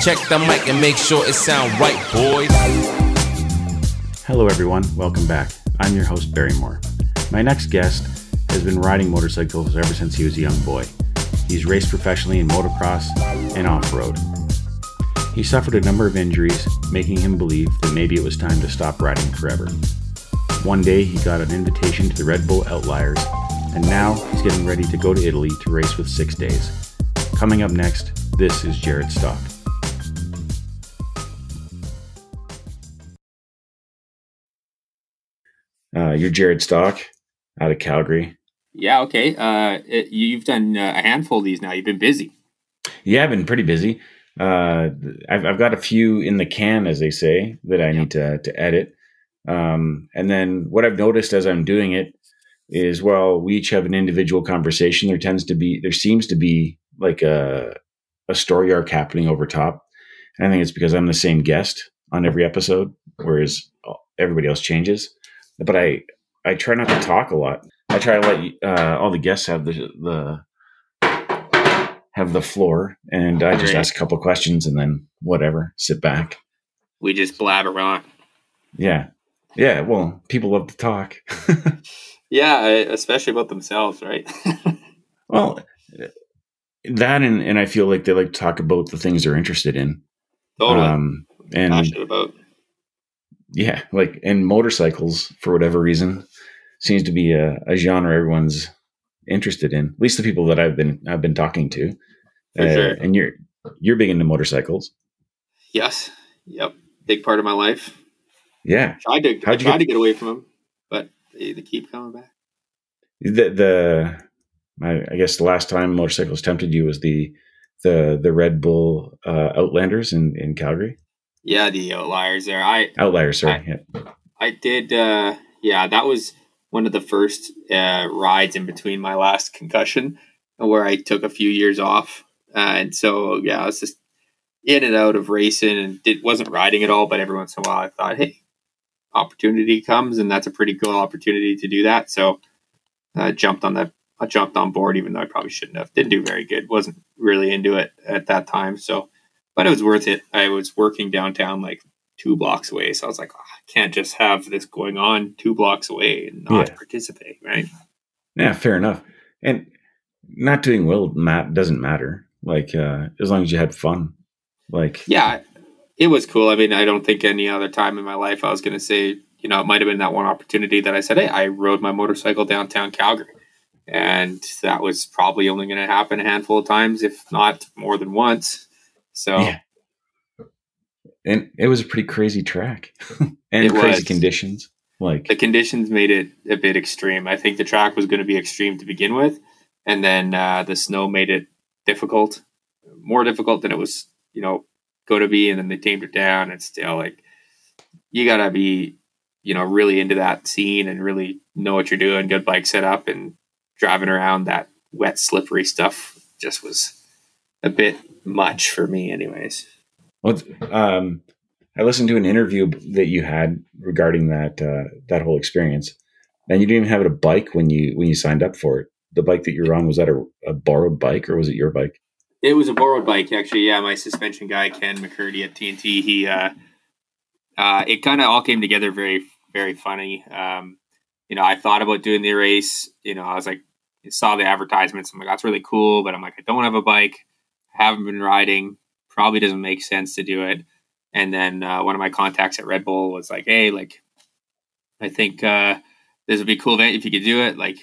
Check the mic and make sure it sound right, boys. Hello, everyone. Welcome back. I'm your host, Barrymore. My next guest has been riding motorcycles ever since he was a young boy. He's raced professionally in motocross and off road. He suffered a number of injuries, making him believe that maybe it was time to stop riding forever. One day, he got an invitation to the Red Bull Outliers, and now he's getting ready to go to Italy to race with Six Days. Coming up next, this is Jared Stock. Uh, you're Jared Stock out of Calgary. Yeah, okay. Uh, it, you've done uh, a handful of these now. You've been busy. Yeah, I've been pretty busy. Uh, I've, I've got a few in the can, as they say, that I need to, to edit. Um, and then what I've noticed as I'm doing it is, while we each have an individual conversation. There tends to be, there seems to be like a, a story arc happening over top. And I think it's because I'm the same guest on every episode, whereas everybody else changes. But I, I try not to talk a lot. I try to let uh, all the guests have the the have the floor, and I just ask a couple questions, and then whatever, sit back. We just blabber on. Yeah, yeah. Well, people love to talk. yeah, especially about themselves, right? well, that and and I feel like they like to talk about the things they're interested in. Totally. Um, and passionate about. Yeah, like and motorcycles for whatever reason seems to be a, a, genre everyone's interested in. At least the people that I've been I've been talking to. Uh, sure. And you're you're big into motorcycles. Yes. Yep. Big part of my life. Yeah. Tried to How'd I tried get... to get away from them, but they, they keep coming back. The the I, I, guess the last time motorcycles tempted you was the the the Red Bull uh, Outlanders in in Calgary. Yeah, the outliers there. I outliers. Sorry. I, yeah. I did. Uh, yeah, that was one of the first uh, rides in between my last concussion where I took a few years off. Uh, and so, yeah, I was just in and out of racing and did, wasn't riding at all. But every once in a while, I thought, hey, opportunity comes, and that's a pretty cool opportunity to do that. So I jumped on that. I jumped on board, even though I probably shouldn't have. Didn't do very good. wasn't really into it at that time. So, but it was worth it. I was working downtown like two blocks away. So I was like, oh, I can't just have this going on two blocks away and not yeah. participate, right? Yeah, fair enough. And not doing well Matt doesn't matter. Like uh, as long as you had fun. Like yeah, it was cool. I mean, I don't think any other time in my life I was going to say, you know, it might have been that one opportunity that I said, hey, I rode my motorcycle downtown Calgary. And that was probably only going to happen a handful of times, if not more than once. So yeah and it was a pretty crazy track and it crazy was. conditions. Like the conditions made it a bit extreme. I think the track was going to be extreme to begin with, and then uh, the snow made it difficult, more difficult than it was, you know, going to be. And then they tamed it down. And still, like, you gotta be, you know, really into that scene and really know what you're doing. Good bike setup and driving around that wet, slippery stuff just was a bit much for me, anyways. Well, um, I listened to an interview that you had regarding that uh, that whole experience, and you didn't even have a bike when you when you signed up for it. The bike that you're on was that a, a borrowed bike or was it your bike? It was a borrowed bike, actually. Yeah, my suspension guy Ken McCurdy at TNT. He, uh, uh, it kind of all came together very, very funny. Um, you know, I thought about doing the race. You know, I was like, saw the advertisements. I'm like, that's really cool, but I'm like, I don't have a bike. Haven't been riding probably doesn't make sense to do it. And then uh, one of my contacts at Red Bull was like, "Hey, like, I think uh, this would be a cool event if you could do it. Like,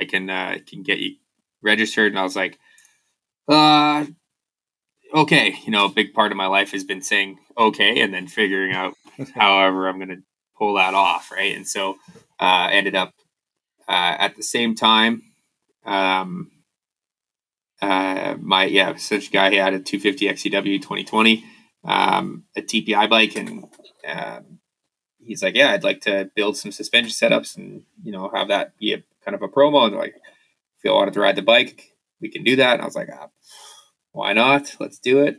I can uh, can get you registered." And I was like, "Uh, okay." You know, a big part of my life has been saying okay, and then figuring out however I'm going to pull that off, right? And so, uh, ended up uh, at the same time. Um, uh, my yeah, such guy he had a 250 XCW 2020, um, a TPI bike, and um, he's like, yeah, I'd like to build some suspension setups and you know have that be a kind of a promo. And like, if you wanted to ride the bike, we can do that. And I was like, ah, why not? Let's do it.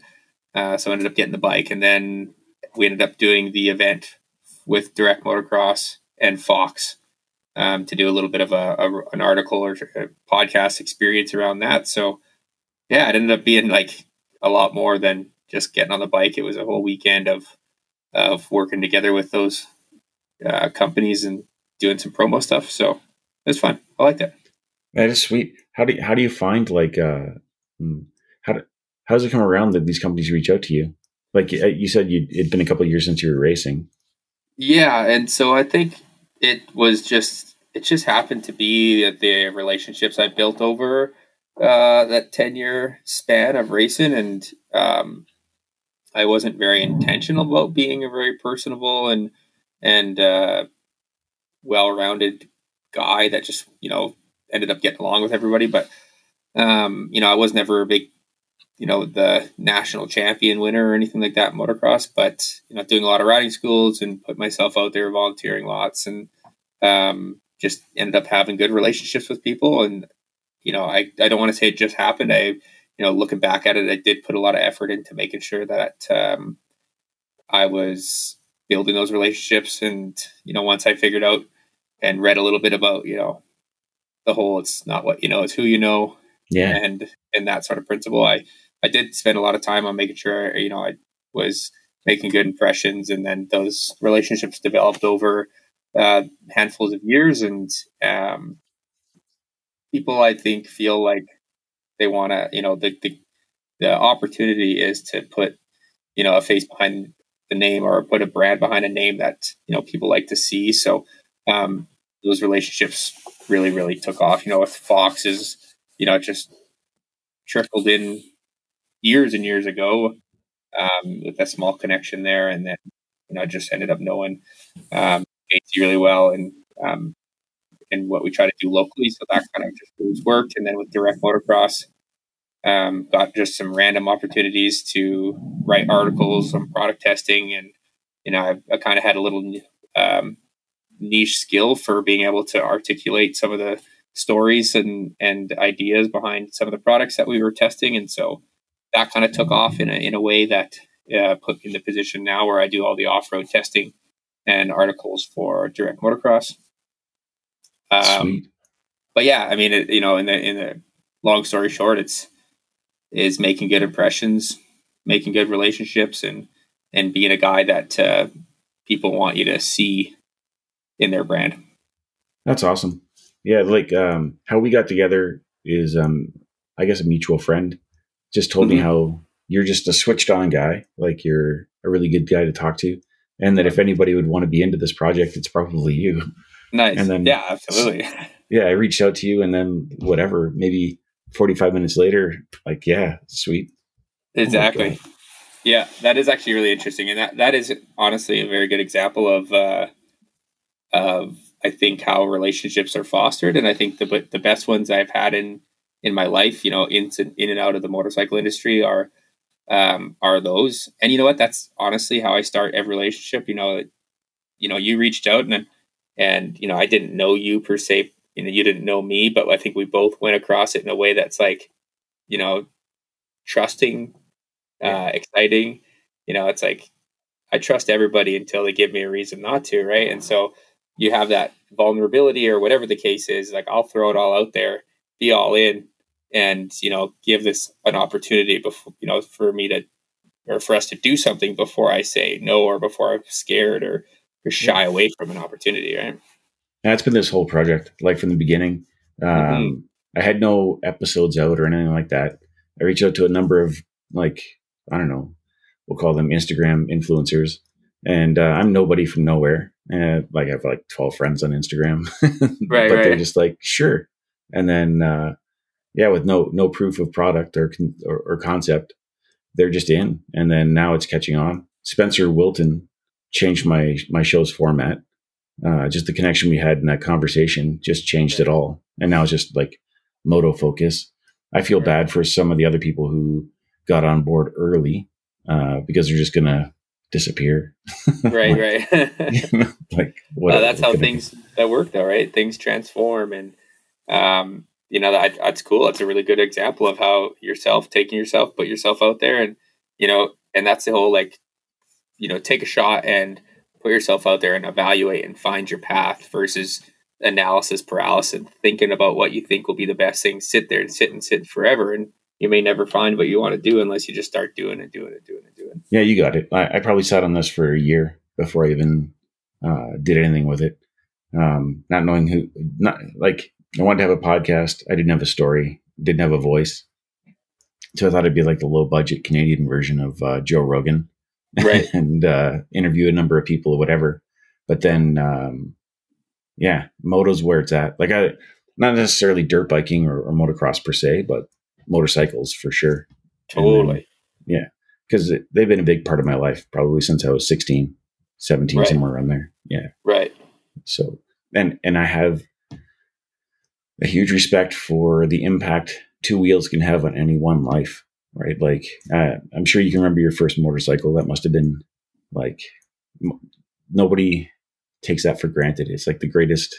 Uh, so I ended up getting the bike, and then we ended up doing the event with Direct Motocross and Fox um, to do a little bit of a, a, an article or a podcast experience around that. So yeah, it ended up being like a lot more than just getting on the bike. It was a whole weekend of of working together with those uh, companies and doing some promo stuff. So it's fun. I like that. That is sweet. How do you, how do you find like uh hmm, how do, how does it come around that these companies reach out to you? Like uh, you said, you it'd been a couple years since you were racing. Yeah, and so I think it was just it just happened to be that the relationships I built over uh, that ten year span of racing, and um, I wasn't very intentional about being a very personable and and uh, well rounded guy that just you know ended up getting along with everybody. But um, you know, I was never a big you know the national champion winner or anything like that motocross but you know doing a lot of riding schools and put myself out there volunteering lots and um, just ended up having good relationships with people and you know i, I don't want to say it just happened i you know looking back at it i did put a lot of effort into making sure that um, i was building those relationships and you know once i figured out and read a little bit about you know the whole it's not what you know it's who you know Yeah. and and that sort of principle i I did spend a lot of time on making sure you know I was making good impressions, and then those relationships developed over uh, handfuls of years, and um, people I think feel like they want to you know the, the the opportunity is to put you know a face behind the name or put a brand behind a name that you know people like to see. So um, those relationships really really took off. You know, with Fox is you know just trickled in years and years ago um, with a small connection there, and then you know I just ended up knowing um, Casey really well and um, and what we try to do locally. So that kind of just always worked. And then with direct motocross, um, got just some random opportunities to write articles on product testing, and you know I, I kind of had a little um, niche skill for being able to articulate some of the stories and and ideas behind some of the products that we were testing, and so that kind of took off in a in a way that uh, put me in the position now where I do all the off road testing and articles for direct motocross. Um, Sweet. but yeah, I mean, it, you know, in the in the long story short, it's is making good impressions, making good relationships, and and being a guy that uh, people want you to see in their brand. That's awesome. Yeah, like um, how we got together is, um, I guess, a mutual friend just told me Mhm. how you're just a switched on guy. Like you're a really good guy to talk to, and that if anybody would want to be into this project, it's probably you. Nice. And then- yeah, absolutely. Yeah, I reached out to you, and then whatever, maybe 45 minutes later, like, yeah, sweet. Exactly. God. yeah, that is actually really interesting, and that that is honestly a very good example of uh, of I think how relationships are fostered, and I think the the best ones I've had in in my life, you know, in in and out of the motorcycle industry are um, are those. And you know what? That's honestly how I start every relationship. You know, you know, you reached out and and you know, I didn't know you per se. You know, you didn't know me, but I think we both went across it in a way that's like, you know, trusting, uh, exciting. You know, it's like I trust everybody until they give me a reason not to, right? And so you have that vulnerability or whatever the case is. Like I'll throw it all out there, be all in, and you know, give this an opportunity before you know for me to or for us to do something before I say no or before I'm scared or, or shy away from an opportunity, right? That's been this whole project, like from the beginning. Um, Mhm. I had no episodes out or anything like that. I reached out to a number of like I don't know, we'll call them Instagram influencers, and uh, I'm nobody from nowhere. Uh, like I have like 12 friends on Instagram, Right, but they're just like sure, and then uh, yeah, with no no proof of product or, con- or or concept, they're just in, and then now it's catching on. Spencer Wilton changed my my show's format. Uh, just the connection we had in that conversation just changed it all, and now it's just like moto focus. I feel bad for some of the other people who got on board early uh, because they're just gonna disappear. right, right. like what? Uh, that's how things that work, though, right? Things transform, and um, you know that that's cool. That's a really good example of how yourself taking yourself, put yourself out there, and you know, and that's the whole like, you know, take a shot and put yourself out there and evaluate and find your path versus analysis paralysis, thinking about what you think will be the best thing. Sit there and sit and sit forever, and you may never find what you want to do unless you just start doing it, doing it, doing and doing. Yeah, you got it. I, I, probably sat on this for a year before I even uh, did anything with it. Um, not knowing who, not like I wanted to have a podcast. I didn't have a story, didn't have a voice. So I thought it'd be like the low budget Canadian version of uh, Joe Rogan, right? and uh, interview a number of people or whatever. But then, um, yeah, moto's where it's at. Like I, not necessarily dirt biking or, or motocross per se, but motorcycles for sure. Totally. Then, yeah, because they've been a big part of my life probably since I was 16, 17, right. somewhere around there. Yeah. Right. So, and and I have a huge respect for the impact two wheels can have on any one life, right? Like, uh, I'm sure you can remember your first motorcycle. That must have been like m- nobody takes that for granted. It's like the greatest,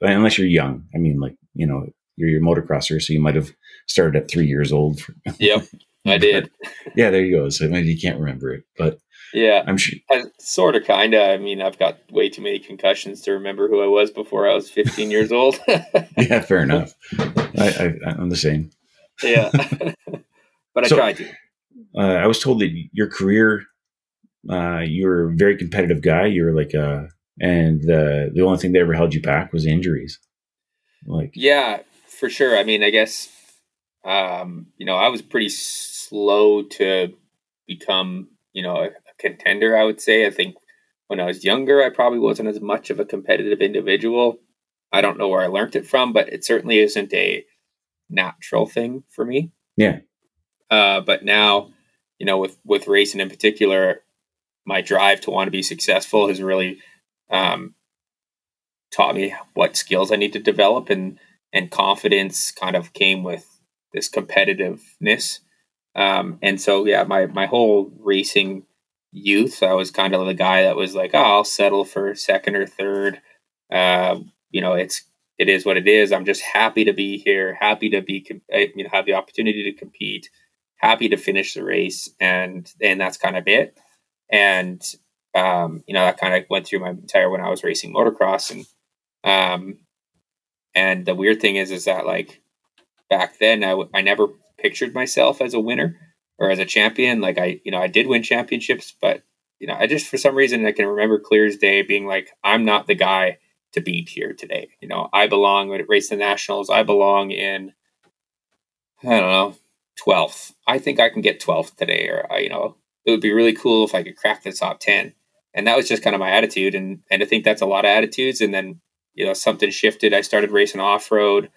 unless you're young. I mean, like you know, you're your motocrosser, so you might have started at three years old. yep, I did. yeah, there you go. So maybe you can't remember it, but yeah, I'm sure. sort of, kind of. I mean, I've got way too many concussions to remember who I was before I was 15 years old. yeah, fair enough. I, I, am the same. Yeah, but I so, tried to. Uh, I was told that your career, uh, you were a very competitive guy. You were like, uh, and the the only thing that ever held you back was injuries. Like, yeah, for sure. I mean, I guess, um, you know, I was pretty slow to become, you know, a contender, I would say. I think when I was younger, I probably wasn't as much of a competitive individual. I don't know where I learned it from, but it certainly isn't a natural thing for me. Yeah. Uh, but now, you know, with with racing in particular, my drive to want to be successful has really um, taught me what skills I need to develop, and and confidence kind of came with this competitiveness. Um, and so, yeah, my my whole racing youth, I was kind of the guy that was like, oh, I'll settle for second or third. Uh, you know, it's it is what it is. I'm just happy to be here, happy to be, you know, have the opportunity to compete, happy to finish the race, and and that's kind of it. And um, you know, that kind of went through my entire when I was racing motocross, and um, and the weird thing is, is that like back then, I, w- I never pictured myself as a winner or as a champion. Like I, you know, I did win championships, but you know, I just for some reason I can remember clear as day being like, I'm not the guy to beat here today. You know, I belong it race the nationals. I belong in, I don't know, 12th. I think I can get 12th today, or you know, it would be really cool if I could crack the top 10. And that was just kind of my attitude, and and I think that's a lot of attitudes. And then you know, something shifted. I started racing off road.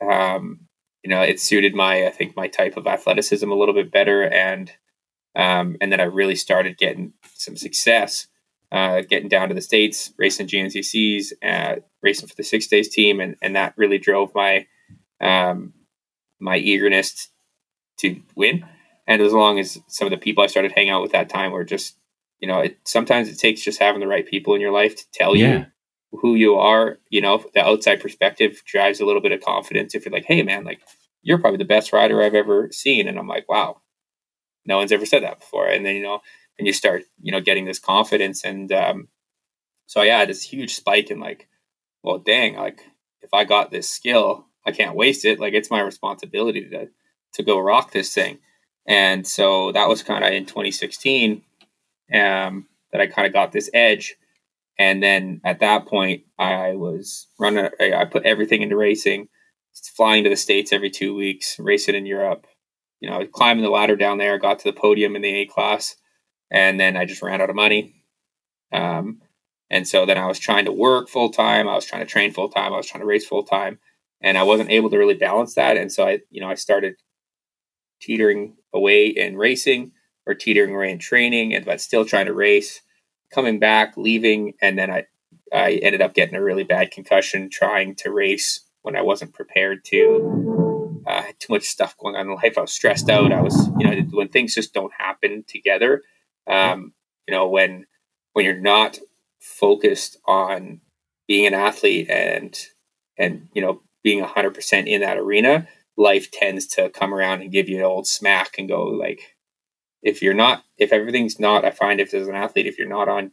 Um, you know, it suited my, I think, my type of athleticism a little bit better, and um, and then I really started getting some success, uh, getting down to the states, racing GNCCs, uh, racing for the six days team, and and that really drove my um, my eagerness to win. And as long as some of the people I started hanging out with that time were just, you know, it, sometimes it takes just having the right people in your life to tell yeah. you who you are, you know, the outside perspective drives a little bit of confidence. If you're like, hey, man, like, you're probably the best rider I've ever seen. And I'm like, wow, no one's ever said that before. And then, you know, and you start, you know, getting this confidence. And um, so, yeah, this huge spike in like, well, dang, like, if I got this skill, I can't waste it. Like, it's my responsibility to, to go rock this thing. And so that was kind of in 2016 um, that I kind of got this edge and then at that point, I was running, I put everything into racing, flying to the States every two weeks, racing in Europe, you know, climbing the ladder down there, got to the podium in the A class. And then I just ran out of money. Um, and so then I was trying to work full time. I was trying to train full time. I was trying to race full time. And I wasn't able to really balance that. And so I, you know, I started teetering away in racing or teetering away in training, and but still trying to race coming back, leaving, and then I I ended up getting a really bad concussion trying to race when I wasn't prepared to. I uh, had too much stuff going on in life. I was stressed out. I was, you know, when things just don't happen together. Um, you know, when when you're not focused on being an athlete and and you know being hundred percent in that arena, life tends to come around and give you an old smack and go like, if you're not if everything's not i find if as an athlete if you're not on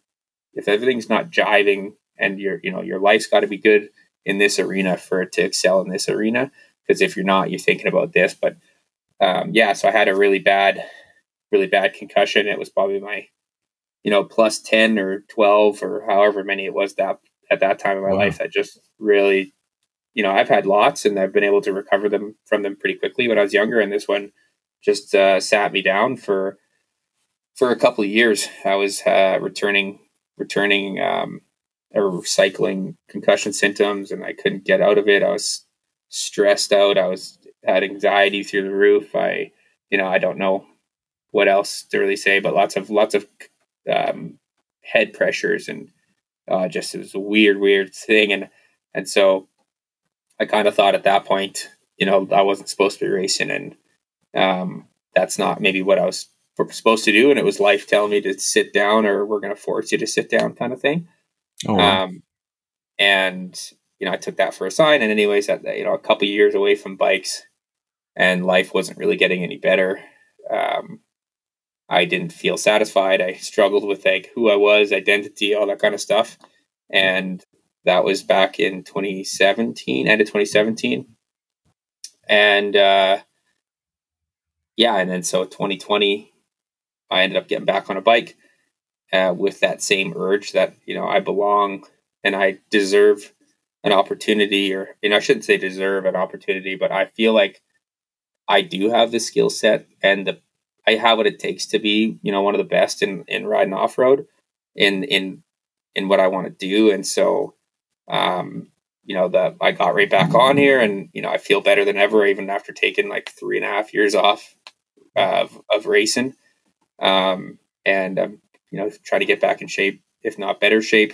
if everything's not jiving and your you know your life's got to be good in this arena for it to excel in this arena because if you're not you're thinking about this but um, yeah so i had a really bad really bad concussion. It was probably my, you know, plus 10 or 12 or however many it was that at that time of my wow. life that just really, you know, I've had lots and I've been able to recover them from them pretty quickly when I was younger. And this one just uh, sat me down for, for a couple of years. I was uh, returning, returning, um, or cycling concussion symptoms and I couldn't get out of it. I was stressed out. I was had anxiety through the roof. I, you know, I don't know what else to really say, but lots of lots of um, head pressures and uh, just it was a weird, weird thing. And and so I kind of thought at that point, you know, I wasn't supposed to be racing, and um, that's not maybe what I was supposed to do. And it was life telling me to sit down, or we're going to force you to sit down, kind of thing. Oh, wow. um, and you know, I took that for a sign. And anyways, that you know, a couple years away from bikes, and life wasn't really getting any better. Um, I didn't feel satisfied. I struggled with like who I was, identity, all that kind of stuff. And that was back in 2017, end of 2017. And uh, yeah, and then so 2020, I ended up getting back on a bike uh, with that same urge that you know I belong and I deserve an opportunity, or you know I shouldn't say deserve an opportunity, but I feel like I do have the skill set and the I have what it takes to be, you know, one of the best in in riding off road in in in what I want to do. And so um, you know, that I got right back on here and you know, I feel better than ever, even after taking like three and a half years off of of racing. Um and um, you know, try to get back in shape, if not better shape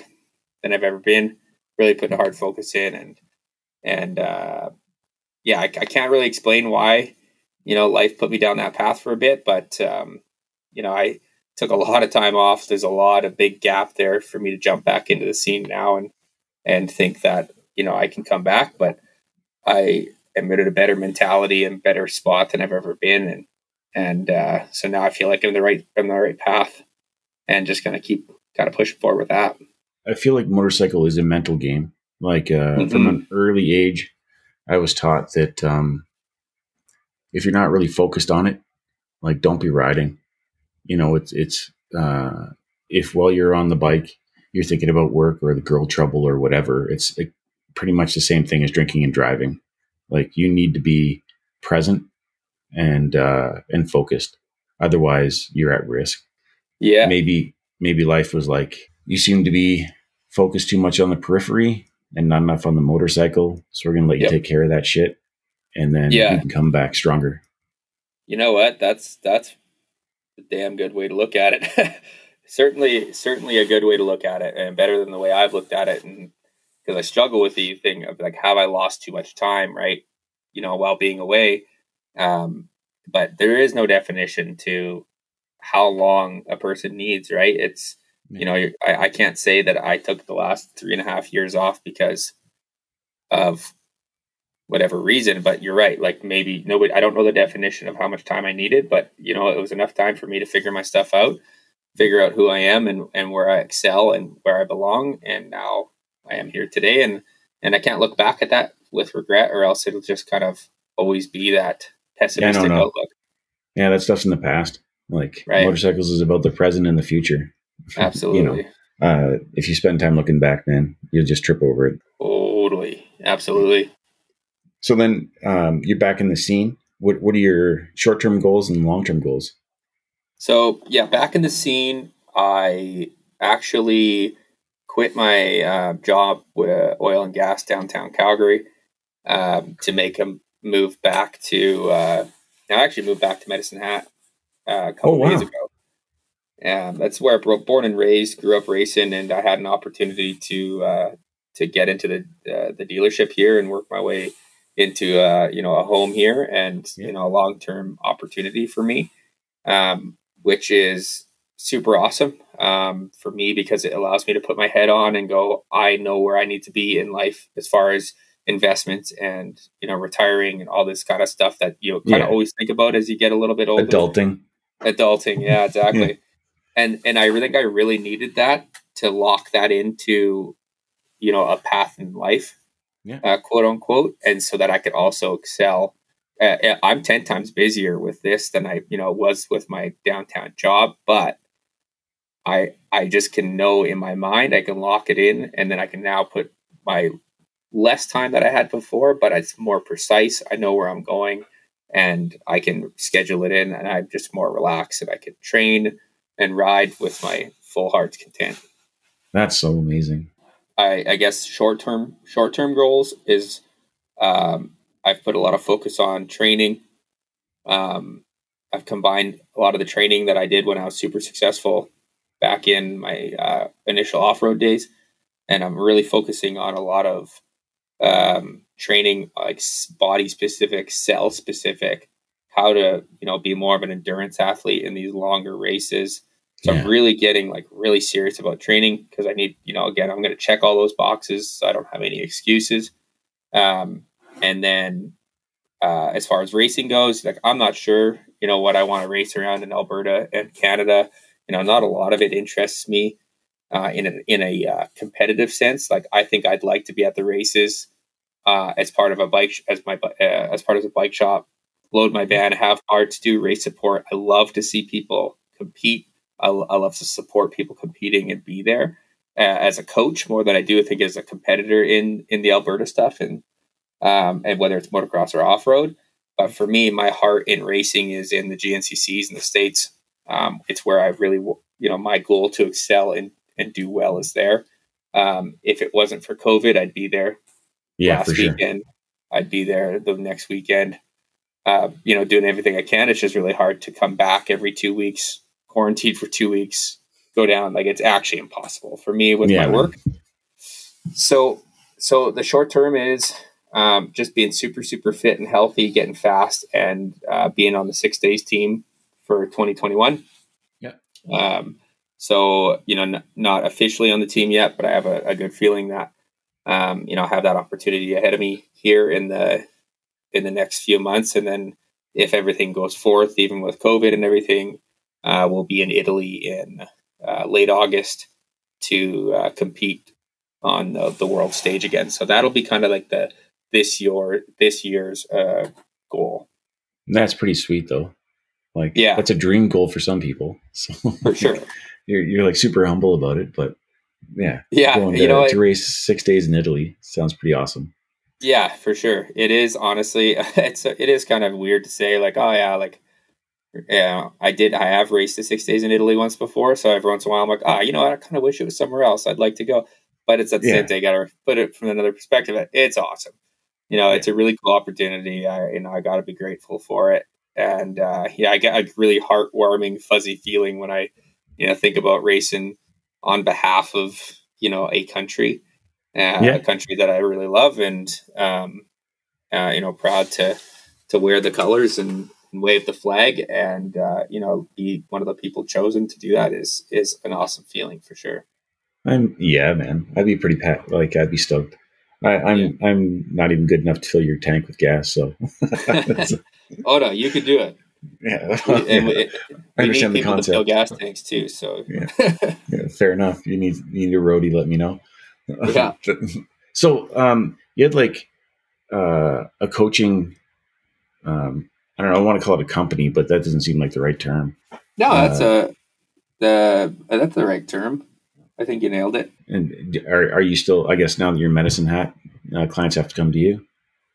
than I've ever been. Really putting a hard focus in and and uh yeah, I, I can't really explain why you know, life put me down that path for a bit, but um, you know, I took a lot of time off. There's a lot of big gap there for me to jump back into the scene now and and think that you know I can come back, but I am in a better mentality and better spot than I've ever been, and and uh, so now I feel like I'm the right I'm the right path, and just gonna keep kind of pushing forward with that. I feel like motorcycle is a mental game. Like uh, mm-hmm. from an early age, I was taught that um, if you're not really focused on it, like don't be riding. You know, it's it's uh, if while you're on the bike you're thinking about work or the girl trouble or whatever, it's like pretty much the same thing as drinking and driving. Like you need to be present and uh, and focused. Otherwise, you're at risk. Yeah. Maybe maybe life was like you seem to be focused too much on the periphery and not enough on the motorcycle. So we're gonna let you yep. take care of that shit and then yeah. you can come back stronger. You know what? That's that's a damn good way to look at it. certainly, certainly a good way to look at it, and better than the way I've looked at it. And because I struggle with the thing of like, have I lost too much time, right? You know, while being away. Um, but there is no definition to how long a person needs, right? It's you know, I, I can't say that I took the last three and a half years off because of whatever reason. But you're right. Like maybe nobody, I don't know the definition of how much time I needed, but you know, it was enough time for me to figure my stuff out, figure out who I am and, and where I excel and where I belong. And now I am here today. And, and I can't look back at that with regret or else it'll just kind of always be that pessimistic yeah, outlook. Yeah. That stuff's in the past. Like right. motorcycles is about the present and the future. Absolutely. you know, uh, if you spend time looking back, man, you'll just trip over it. Totally. Absolutely. So then um, you're back in the scene. What what are your short term goals and long term goals? So yeah, back in the scene, I actually quit my uh, job with oil and gas downtown Calgary um, to make a move back to. Uh, I actually moved back to Medicine Hat uh, a couple oh, wow. days ago. Um, that's where I was born and raised, grew up racing, and I had an opportunity to uh, to get into the uh, the dealership here and work my way into a you know a home here and yeah. you know a long term opportunity for me, um, which is super awesome um, for me because it allows me to put my head on and go. I know where I need to be in life as far as investments and you know retiring and all this kind of stuff that you kind yeah. of always think about as you get a little bit older. Adulting. Adulting, yeah, exactly. yeah. And and I think I really needed that to lock that into you know a path in life yeah. uh, quote unquote, and so that I could also excel I'm 10 times busier with this than I, you know, was with my downtown job, but I I just can know in my mind, I can lock it in and then I can now put my less time that I had before, but it's more precise. I know where I'm going and I can schedule it in and I'm just more relaxed and I can train and ride with my full heart's content. That's so amazing. I, I guess short term short term goals is um, I've put a lot of focus on training. Um, I've combined a lot of the training that I did when I was super successful back in my uh, initial off road days, and I'm really focusing on a lot of um, training, like body specific, cell specific, how to you know be more of an endurance athlete in these longer races. So yeah. I'm really getting like really serious about training because I need you know again I'm going to check all those boxes so I don't have any excuses. Um, and then uh, as far as racing goes, like I'm not sure, you know, what I want to race around in Alberta and Canada. You know, not a lot of it interests me uh, in a, in a uh, competitive sense. Like I think I'd like to be at the races uh, as part of a bike as my uh, as part of a bike shop, load my van, have parts, do race support. I love to see people compete. I, I love to support people competing and be there uh, as a coach more than I do I think as a competitor in in the Alberta stuff and um, and whether it's motocross or off road. But for me, my heart in racing is in the GNCCs in the states. Um, it's where I really, you know, my goal to excel and and do well is there. Um, if it wasn't for COVID, I'd be there. Yeah, last weekend, sure. I'd be there the next weekend. Uh, you know, doing everything I can. It's just really hard to come back every two weeks, quarantined for two weeks, go down. Like it's actually impossible for me with yeah, my work. So, so the short term is um, just being super, super fit and healthy, getting fast, and uh, being on the six days team for 2021. Yeah. Um, so, you know, n- not officially on the team yet, but I have a, a good feeling that, um, you know, I have that opportunity ahead of me here in the in the next few months, and then if everything goes forth, even with COVID and everything, uh, we'll be in Italy in uh, late August to uh, compete on the, the world stage again. So that'll be kind of like the this year this year's uh, goal. That's pretty sweet though. Like yeah, that's a dream goal for some people. So for sure, you're you're like super humble about it, but yeah, yeah, going to, you know, to race six days in Italy sounds pretty awesome. Yeah, for sure. It is honestly, it's it is kind of weird to say like, oh yeah, like yeah, I did. I have raced the six days in Italy once before, so every once in a while I'm like, ah, oh, you know, what? I kind of wish it was somewhere else. I'd like to go, but it's at the yeah. same time. Got to put it from another perspective. It's awesome you know, it's a really cool opportunity. I, you know, I got to be grateful for it. And uh, yeah, I get a really heartwarming, fuzzy feeling when I, you know, think about racing on behalf of you know a country, uh, yeah. a country that I really love, and um, uh, you know, proud to to wear the colors and, and wave the flag, and uh, you know, be one of the people chosen to do that is is an awesome feeling for sure. I'm yeah, man. I'd be pretty pat. Like I'd be stoked. I, am I'm, yeah. I'm not even good enough to fill your tank with gas. So, oh no, you could do it. Yeah, we, I understand the concept. To fill gas tanks too. So, yeah. yeah. fair enough. You need you need a roadie. Let me know. Yeah. so, um, you had like uh, a coaching. Um, I don't know. I want to call it a company, but that doesn't seem like the right term. No, that's uh, a the that's the right term. I think you nailed it. And are, are you still, I guess, now that you're medicine hat, uh, clients have to come to you?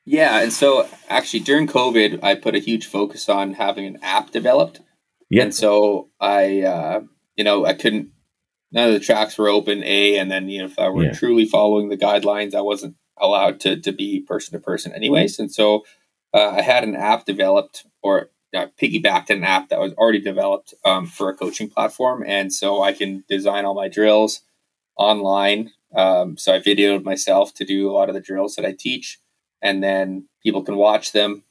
Yeah. And so actually during COVID, I put a huge focus on having an app developed. Yeah. And so I, uh, you know, I couldn't, none of the tracks were open, A, and then, you know, if I were yeah. truly following the guidelines, I wasn't allowed to, to be person to person anyways. And so uh, I had an app developed or uh, piggybacked an app that was already developed um, for a coaching platform, and so I can design all my drills online. Um, so I videoed myself to do a lot of the drills that I teach, and then people can watch them,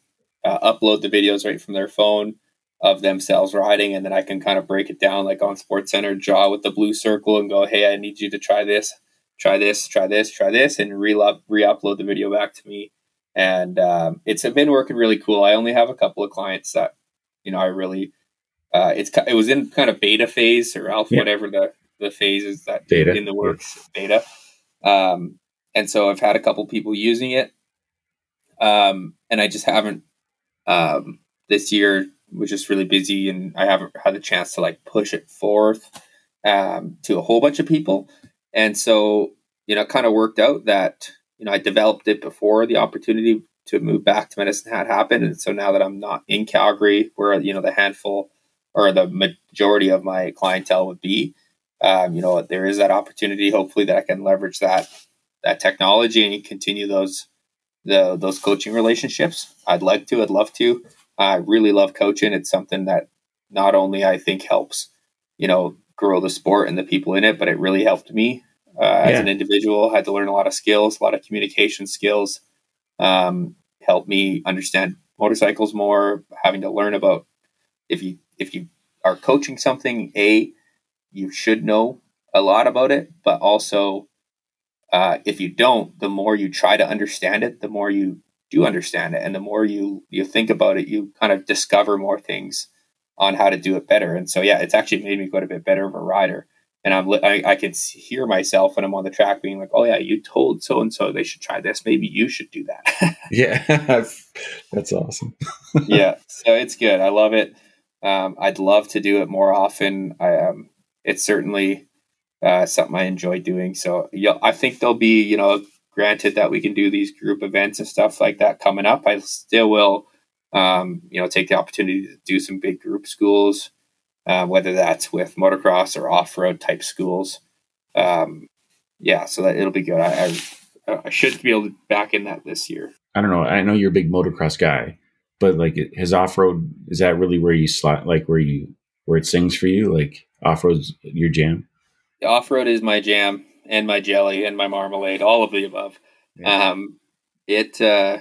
uh, upload the videos right from their phone of themselves riding, and then I can kind of break it down like on Sports Center, draw with the blue circle, and go, "Hey, I need you to try this, try this, try this, try this," and re re-upload the video back to me and um, it's been working really cool. I only have a couple of clients that you know I really uh, it's it was in kind of beta phase or alpha, yeah. whatever the the phase is that beta. in the works beta. Um, and so I've had a couple people using it, um, and I just haven't um, this year was just really busy, and I haven't had the chance to like push it forth um, to a whole bunch of people. And so, you know, kind of worked out that you know I developed it before the opportunity to move back to Medicine Hat happened, and so now that I'm not in Calgary, where you know the handful or the majority of my clientele would be, um, you know, there is that opportunity. Hopefully, that I can leverage that that technology and continue those the those coaching relationships. I'd like to. I'd love to. I really love coaching. It's something that not only I think helps, you know, grow the sport and the people in it, but it really helped me uh, yeah. as an individual. I had to learn a lot of skills, a lot of communication skills. Um, helped me understand motorcycles more. Having to learn about if you if you are coaching something, a you should know a lot about it, but also uh, if you don't, the more you try to understand it, the more you do understand it, and the more you you think about it, you kind of discover more things on how to do it better. And so, yeah, it's actually made me quite a bit better of a rider. And I'm I, I can hear myself when I'm on the track being like, "Oh yeah, you told so and so they should try this. Maybe you should do that." yeah, that's awesome. yeah, so it's good. I love it. Um, I'd love to do it more often. I um, it's certainly uh, something I enjoy doing. So yeah, I think there'll be you know, granted that we can do these group events and stuff like that coming up. I still will um, you know, take the opportunity to do some big group schools, uh, whether that's with motocross or off road type schools. Um, yeah, so that it'll be good. I, I, I should be able to back in that this year. I don't know. I know you're a big motocross guy, but like his off road is that really where you slot like where you where it sings for you? Like off road's your jam. Off road is my jam and my jelly and my marmalade, all of the above. Yeah. Um, it uh,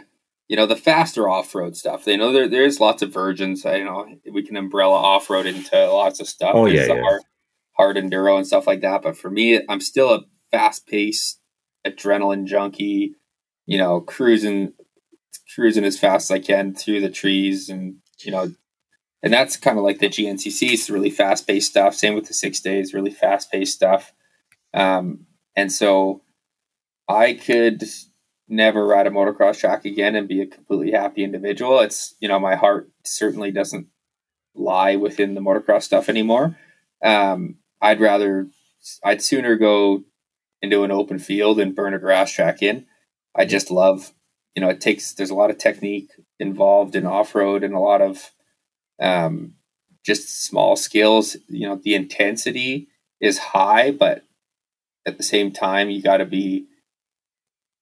you know the faster off-road stuff. You know there, there's lots of virgins i you know we can umbrella off-road into lots of stuff. Oh yeah, yeah. Hard, hard enduro and stuff like that but for me i'm still a fast-paced adrenaline junkie you know cruising cruising as fast as i can through the trees and you know and that's kind of like the gncc it's really fast-paced stuff. Same with the six days really fast-paced stuff. Um, and so i could never ride a motocross track again and be a completely happy individual. It's, you know, my heart certainly doesn't lie within the motocross stuff anymore. Um, I'd rather, I'd sooner go into an open field and burn a grass track in. I just love, you know, it takes, there's a lot of technique involved in off road and a lot of um, just small skills. You know, the intensity is high, but at the same time, you got to be,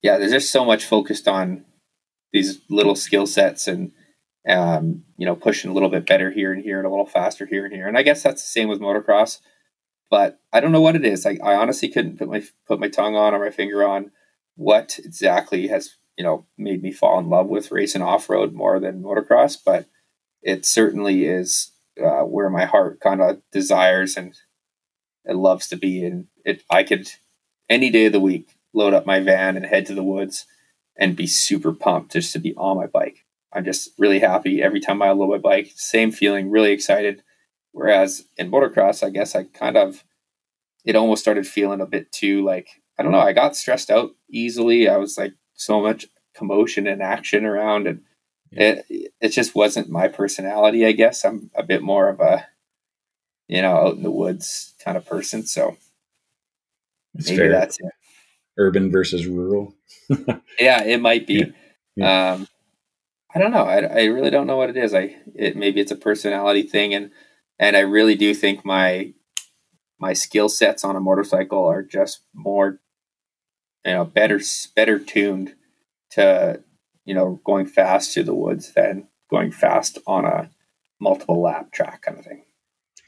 yeah, there's just so much focused on these little skill sets and um, you know pushing a little bit better here and here and a little faster here and here. And I guess that's the same with motocross. But I don't know what it is. I, I honestly couldn't put my put my tongue on or my finger on what exactly has you know made me fall in love with racing off road more than motocross. But it certainly is uh, where my heart kind of desires and it loves to be. And it I could any day of the week load up my van and head to the woods and be super pumped just to be on my bike. I'm just really happy every time I load my bike. Same feeling, really excited. Whereas in motocross, I guess I kind of it almost started feeling a bit too like I don't know. I got stressed out easily. I was like so much commotion and action around, and it it just wasn't my personality. I guess I'm a bit more of a you know out in the woods kind of person. So that's maybe fair. that's it urban versus rural. yeah, it might be. Yeah. Yeah. Um, I don't know. I, I really don't know what it is. I it maybe it's a personality thing, and and I really do think my my skill sets on a motorcycle are just more, you know, better better tuned to you know going fast through the woods than going fast on a multiple lap track kind of thing.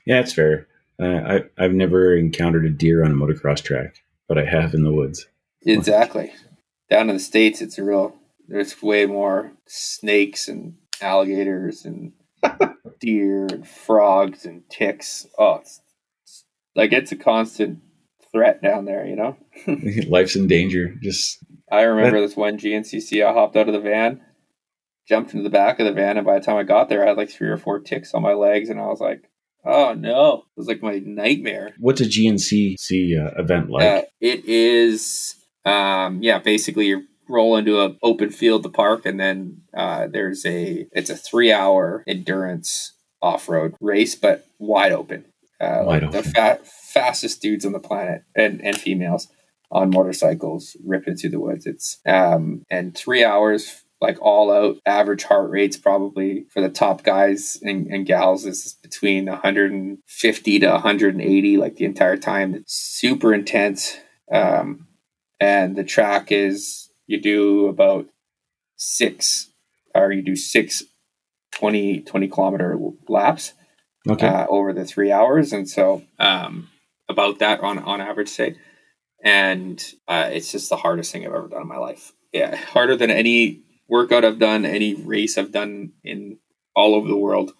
Yeah, it's fair. Uh, I I've never encountered a deer on a motocross track, but I have in the woods. Exactly. Down in the states, it's a real. There's way more snakes and alligators and deer and frogs and ticks. Oh, it's, it's like it's a constant threat down there. You know, life's in danger. Just I remember this one GNCC. I hopped out of the van, jumped into the back of the van, and by the time I got there, I had like three or four ticks on my legs, and I was like, Oh no, it was like my nightmare. What's a GNCC uh, event like? Uh, it is um, yeah, basically you're roll into an open field, the park, and then uh, there's a it's a three hour endurance off road race, but wide open. Uh, Wide like the fa- fastest dudes on the planet and, and females on motorcycles ripping through the woods. It's um and three hours like all out average heart rates probably for the top guys and, and gals is between 150 to 180 like the entire time it's super intense um and the track is you do about six or you do six 20 20 kilometer laps Okay. uh, over the three hours, and so um, about that on on average, say, and uh, it's just the hardest thing I've ever done in my life. Yeah, harder than any workout I've done, any race I've done in all over the world.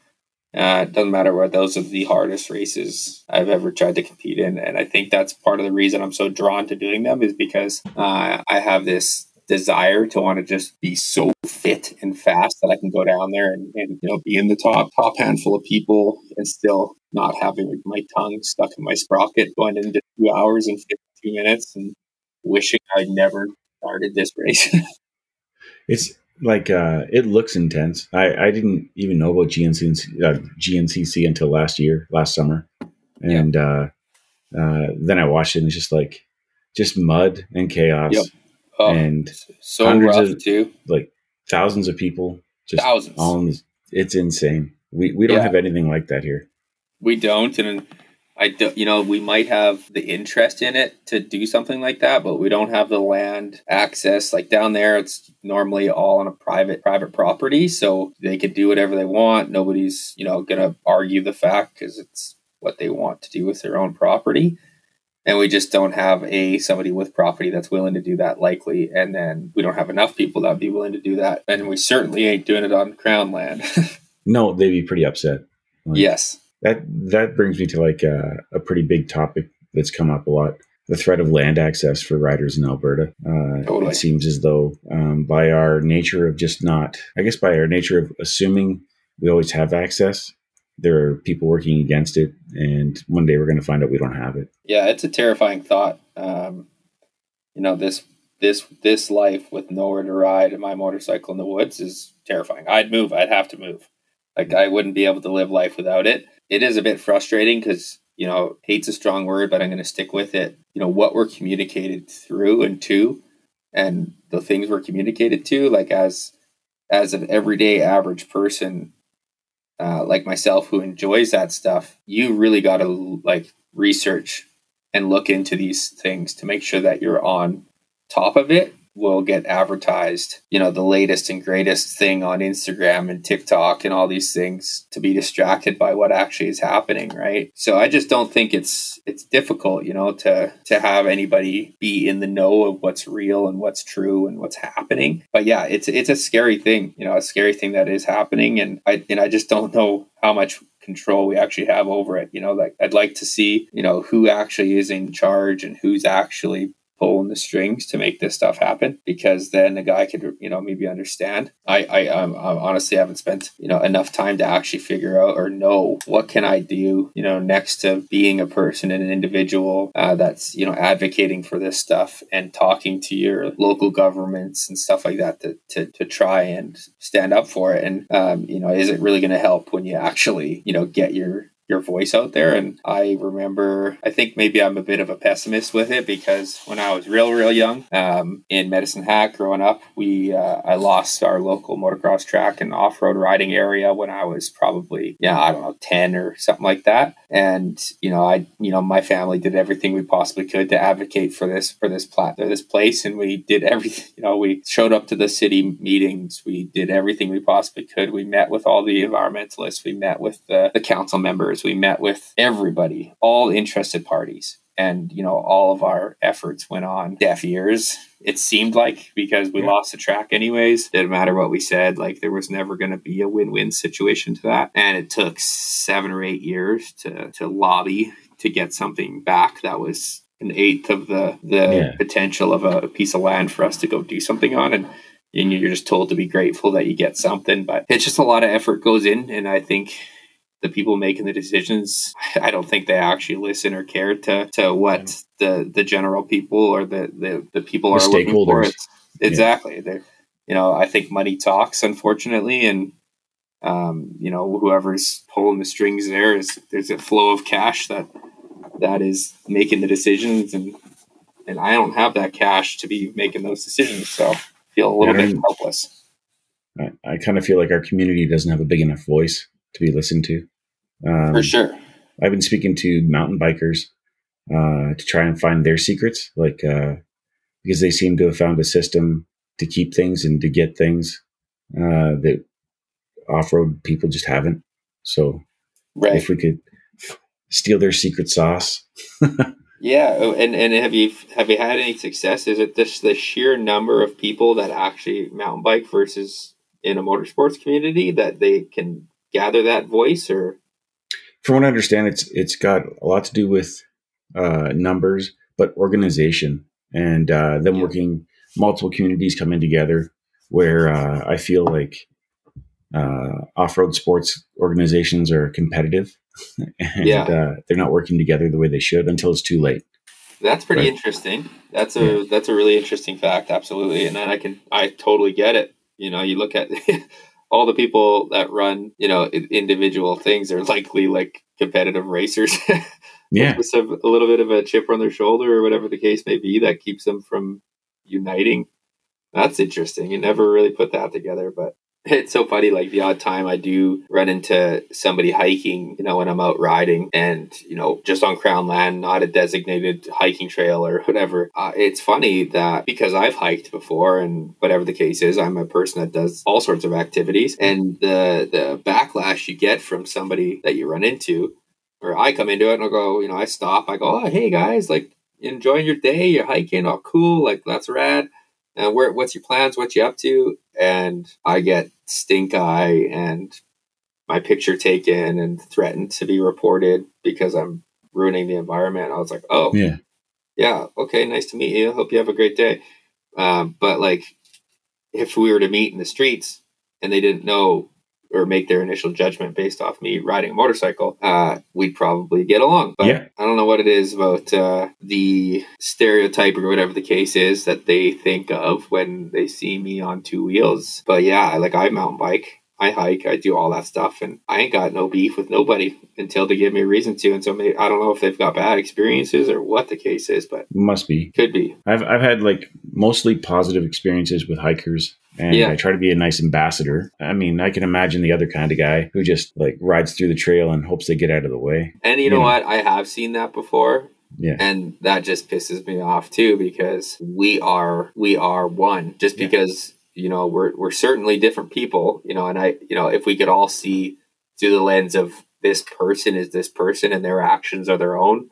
Uh, it doesn't matter what; those are the hardest races I've ever tried to compete in, and I think that's part of the reason I'm so drawn to doing them is because uh, I have this desire to want to just be so fit and fast that I can go down there and, and you know be in the top top handful of people and still not having my tongue stuck in my sprocket going into two hours and 52 minutes and wishing I'd never started this race. It's like uh, it looks intense. I, I didn't even know about GNCC, uh, GNCC until last year, last summer, and uh, uh, then I watched it and it's just like just mud and chaos Yep. oh, and so hundreds of- too. like thousands of people. Just Thousands. all in this, it's insane. We we don't Yeah. have anything like that here. We don't, and I don't, you know, we might have the interest in it to do something like that, but we don't have the land access. Like down there, it's normally all on a private private property, so they can do whatever they want. Nobody's you know gonna argue the fact because it's what they want to do with their own property. And we just don't have a somebody with property that's willing to do that likely, and then we don't have enough people that'd be willing to do that, and we certainly ain't doing it on crown land. No, they'd be pretty upset. Like, yes, that that brings me to like a, a pretty big topic that's come up a lot: the threat of land access for riders in Alberta. Uh, Totally. It seems as though, um, by our nature of just not, I guess, by our nature of assuming we always have access, there are people working against it, and one day we're going to find out we don't have it. yeah it's a terrifying thought. Um, you know this this this life with nowhere to ride and my motorcycle in the woods is terrifying. I'd move. I'd have to move. Like i wouldn't be able to live life without it it is a bit frustrating because you know hate's a strong word but i'm going to stick with it. You know what we're communicated through and to and the things we're communicated to like as as an everyday average person uh, like myself who enjoys that stuff you really got to like research and look into these things to make sure that you're on top of it will get advertised you know the latest and greatest thing on instagram and tiktok and all these things to be distracted by what actually is happening right? So i just don't think it's it's difficult you know to to have anybody be in the know of what's real and what's true and what's happening. But yeah it's it's a scary thing you know a scary thing that is happening. And i and i just don't know how much control we actually have over it you know like i'd like to see you know who actually is in charge and who's actually pulling the strings to make this stuff happen because then the guy could you know maybe understand. I i um, honestly haven't spent you know enough time to actually figure out or know what can i do you know next to being a person and an individual uh, that's you know advocating for this stuff and talking to your local governments and stuff like that to, to, to try and stand up for it. And um, you know is it really going to help when you actually you know get your your voice out there. And I remember, I think maybe I'm a bit of a pessimist with it because when I was real, real young um, in Medicine Hat growing up, we uh, I lost our local motocross track and off road riding area when I was probably yeah I don't know ten or something like that. And you know I you know my family did everything we possibly could to advocate for this for this plat this place, and we did everything. You know we showed up to the city meetings. We did everything we possibly could. We met with all the environmentalists. We met with the, the council members. We met with everybody, all interested parties. And, you know, all of our efforts went on deaf ears, it seemed like, because we Yeah. lost the track anyways. Didn't matter what we said. Like, there was never going to be a win win situation to that. And it took seven or eight years to, to lobby to get something back that was an eighth of the, the Yeah. potential of a piece of land for us to go do something on. And and you're just told to be grateful that you get something. But it's just a lot of effort goes in, and I think the people making the decisions, I don't think they actually listen or care to to what the the general people or the the, the people The are looking for. It's, exactly. They're, you know, I think money talks, unfortunately, and um, you know, whoever's pulling the strings there is there's a flow of cash that that is making the decisions, and and I don't have that cash to be making those decisions, so I feel a little Yeah, bit helpless. I, I kind of feel like our community doesn't have a big enough voice to be listened to. Um, For sure. I've been speaking to mountain bikers uh, to try and find their secrets, like uh, because they seem to have found a system to keep things and to get things uh, that off-road people just haven't. So Right. if we could steal their secret sauce, Yeah, oh, and and have you have you had any success? Is it just the sheer number of people that actually mountain bike versus in a motorsports community that they can gather that voice, or from what I understand, it's it's got a lot to do with uh, numbers, but organization and uh, them Yeah. working multiple communities coming together. Where uh, I feel like uh, off-road sports organizations are competitive, and Yeah. uh, they're not working together the way they should until it's too late. that's pretty Right. interesting. That's a that's a really interesting fact, absolutely, and I can I totally get it. You know, you look at all the people that run, you know, individual things are likely like competitive racers. Yeah, just have a little bit of a chip on their shoulder or whatever the case may be that keeps them from uniting. That's interesting. You never really put that together, but it's so funny. Like the odd time I do run into somebody hiking, you know, when I'm out riding and, you know, just on crown land, not a designated hiking trail or whatever. Uh, it's funny that because I've hiked before and whatever the case is, I'm a person that does all sorts of activities and the, the backlash you get from somebody that you run into or I come into it and I'll go, you know, I stop. I go, oh, hey guys, like enjoying your day? You're hiking? Oh, cool. Like that's rad. And where? What's your plans? What you up to? And I get stink eye and my picture taken and threatened to be reported because I'm ruining the environment. I was like, oh, yeah, yeah, okay, nice to meet you. Hope you have a great day. Um, but like, if we were to meet in the streets and they didn't know or make their initial judgment based off me riding a motorcycle, uh, we'd probably get along. But Yeah. I don't know what it is about uh, the stereotype or whatever the case is that they think of when they see me on two wheels. But yeah, like I mountain bike. I hike, I do all that stuff, and I ain't got no beef with nobody until they give me a reason to. And so maybe I don't know if they've got bad experiences or what the case is, but must be. could be. I've I've had like mostly positive experiences with hikers, and Yeah. I try to be a nice ambassador. I mean, I can imagine the other kind of guy who just like rides through the trail and hopes they get out of the way. And you know Yeah. what? I have seen that before. Yeah. And that just pisses me off too because we are we are one. Just Yeah. because, you know, we're we're certainly different people, you know, and I you know, if we could all see through the lens of this person is this person and their actions are their own,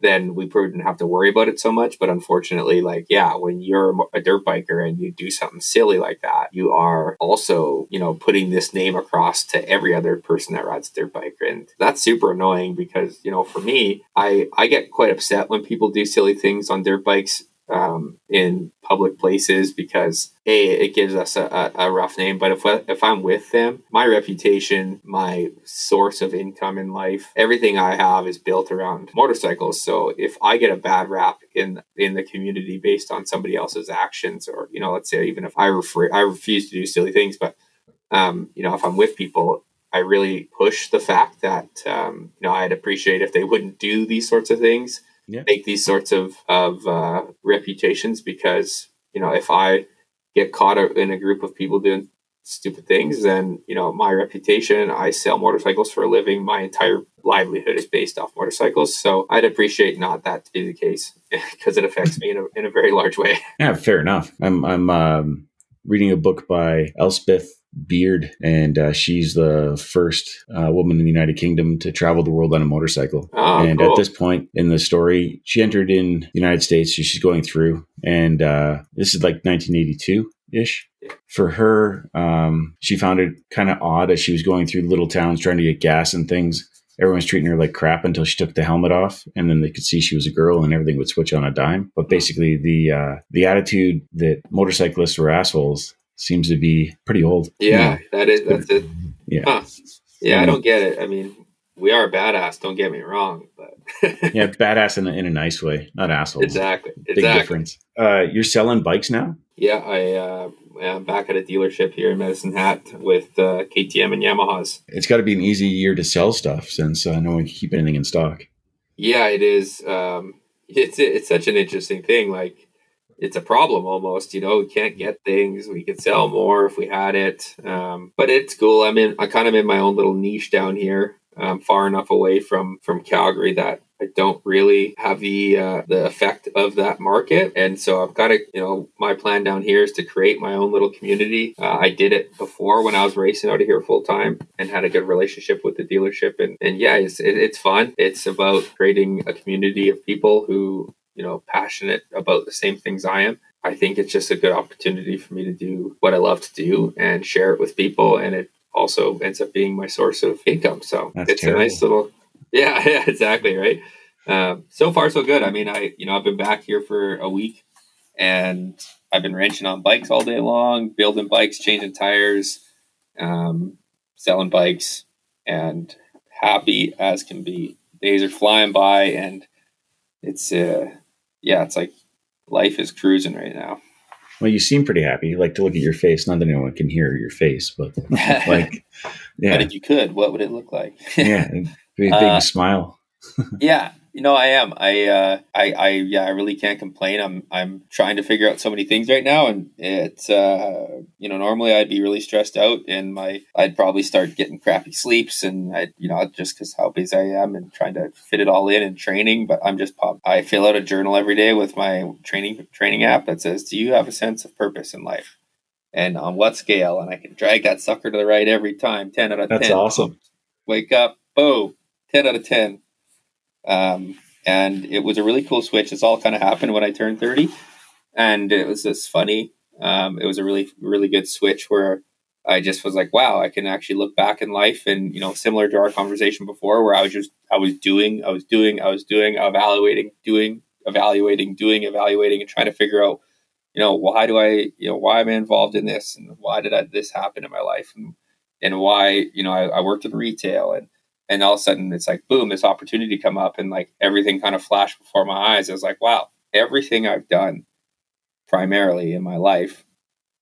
then we probably wouldn't have to worry about it so much. But unfortunately, like, yeah, when you're a a dirt biker and you do something silly like that, you are also, you know, putting this name across to every other person that rides a dirt bike. And that's super annoying because, you know, for me, I, I get quite upset when people do silly things on dirt bikes um, in public places because a it gives us a, a, rough name. But if if I'm with them, my reputation, my source of income in life, everything I have is built around motorcycles. So if I get a bad rap in in the community based on somebody else's actions, or you know, let's say even if I refer I refuse to do silly things, but um, you know, if I'm with people. I really push the fact that um, you know I'd appreciate if they wouldn't do these sorts of things Yeah. make these sorts of of uh, reputations because you know if I get caught in a group of people doing stupid things, then you know my reputation. I sell motorcycles for a living. My entire livelihood is based off motorcycles. So I'd appreciate not that to be the case because it affects me in a in a very large way. Yeah, fair enough. I'm I'm um, reading a book by Elspeth Beard, and uh, she's the first uh, woman in the United Kingdom to travel the world on a motorcycle. Oh, and cool. at this point in the story, she entered in the United States. so She's going through, and uh, this is like 1982 ish. For her, um, she found it kind of odd as she was going through little towns trying to get gas and things. Everyone's treating her like crap until she took the helmet off, and then they could see she was a girl, and everything would switch on a dime. But basically, the uh, the attitude that motorcyclists were assholes seems to be pretty old. yeah, that is that's it. Yeah. Huh. Yeah, I don't get it. I mean, we are badass. Don't get me wrong, but yeah, badass in a, in a nice way, not assholes. Exactly. Big exactly. difference. Uh, you're selling bikes now. Yeah, I uh, am back at a dealership here in Medicine Hat with uh, KTM and Yamahas. It's got to be an easy year to sell stuff since uh, no one can keep anything in stock. Yeah, it is. Um, it's it's such an interesting thing. Like it's a problem almost. You know, we can't get things. We could sell more if we had it. Um, but it's cool. I'm in. I kind of in my own little niche down here, um, far enough away from from Calgary that I don't really have the uh, the effect of that market, and so I've got to, you know, my plan down here is to create my own little community. Uh, I did it before when I was racing out of here full time and had a good relationship with the dealership, and and yeah, it's it, it's fun. It's about creating a community of people who you know passionate about the same things I am. I think it's just a good opportunity for me to do what I love to do and share it with people, and it also ends up being my source of income. So That's it's terrible. a nice little yeah, yeah, exactly, right. Um, so far, so good. I mean, I you know I've been back here for a week, and I've been wrenching on bikes all day long, building bikes, changing tires, um, selling bikes, and happy as can be. Days are flying by, and it's uh, yeah, it's like life is cruising right now. Well, you seem pretty happy. You like to look at your face. Not that anyone can hear your face, but like, yeah. But if you could, what would it look like? yeah, big, big Uh, smile. yeah you know i am. I uh i i yeah i really can't complain. I'm i'm trying to figure out so many things right now and it's uh you know normally i'd be really stressed out and my i'd probably start getting crappy sleeps and i you know just because how busy i am and trying to fit it all in and training but i'm just pop i fill out a journal every day with my training training app that says do you have a sense of purpose in life? And on what scale? And i can drag that sucker to the right every time. 10 out of That's 10 awesome. wake up, boom, 10 out of 10. Um, and it was a really cool switch. This all kind of happened when I turned 30. And it was just funny. Um, it was a really, really good switch where I just was like, wow, I can actually look back in life and, you know, similar to our conversation before where I was just, I was doing, I was doing, I was doing, evaluating, doing, evaluating, doing, evaluating, and trying to figure out, you know, why do I, you know, why am I involved in this? And why did I, this happen in my life? And, and why, you know, I, I worked in retail and, and all of a sudden it's like boom this opportunity come up and like everything kind of flashed before my eyes. I was like wow everything i've done primarily in my life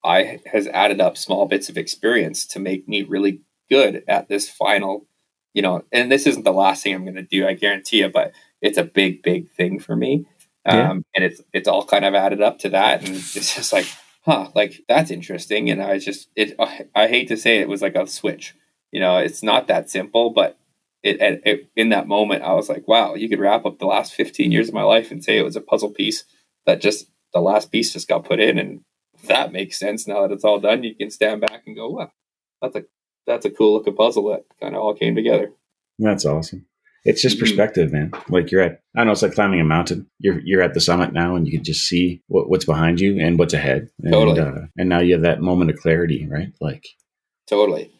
i has added up small bits of experience to make me really good at this final you know and this isn't the last thing i'm going to do i guarantee you but it's a big big thing for me. Yeah. um, and it's it's all kind of added up to that. And it's just like huh like that's interesting. And i was just it i hate to say it, it was like a switch. You know it's not that simple but it, it, it in that moment i was like wow you could wrap up the last 15 years of my life and say it was a puzzle piece that just the last piece just got put in and that makes sense now that it's all done you can stand back and go wow that's a that's a cool looking puzzle that kind of all came together That's awesome. It's just Mhm. perspective, man. Like you're at, I don't know, it's like climbing a mountain. You're you're at the summit now, and you can just see what, what's behind you and what's ahead. And, Totally. Uh, and now you have that moment of clarity, right? Like, Totally.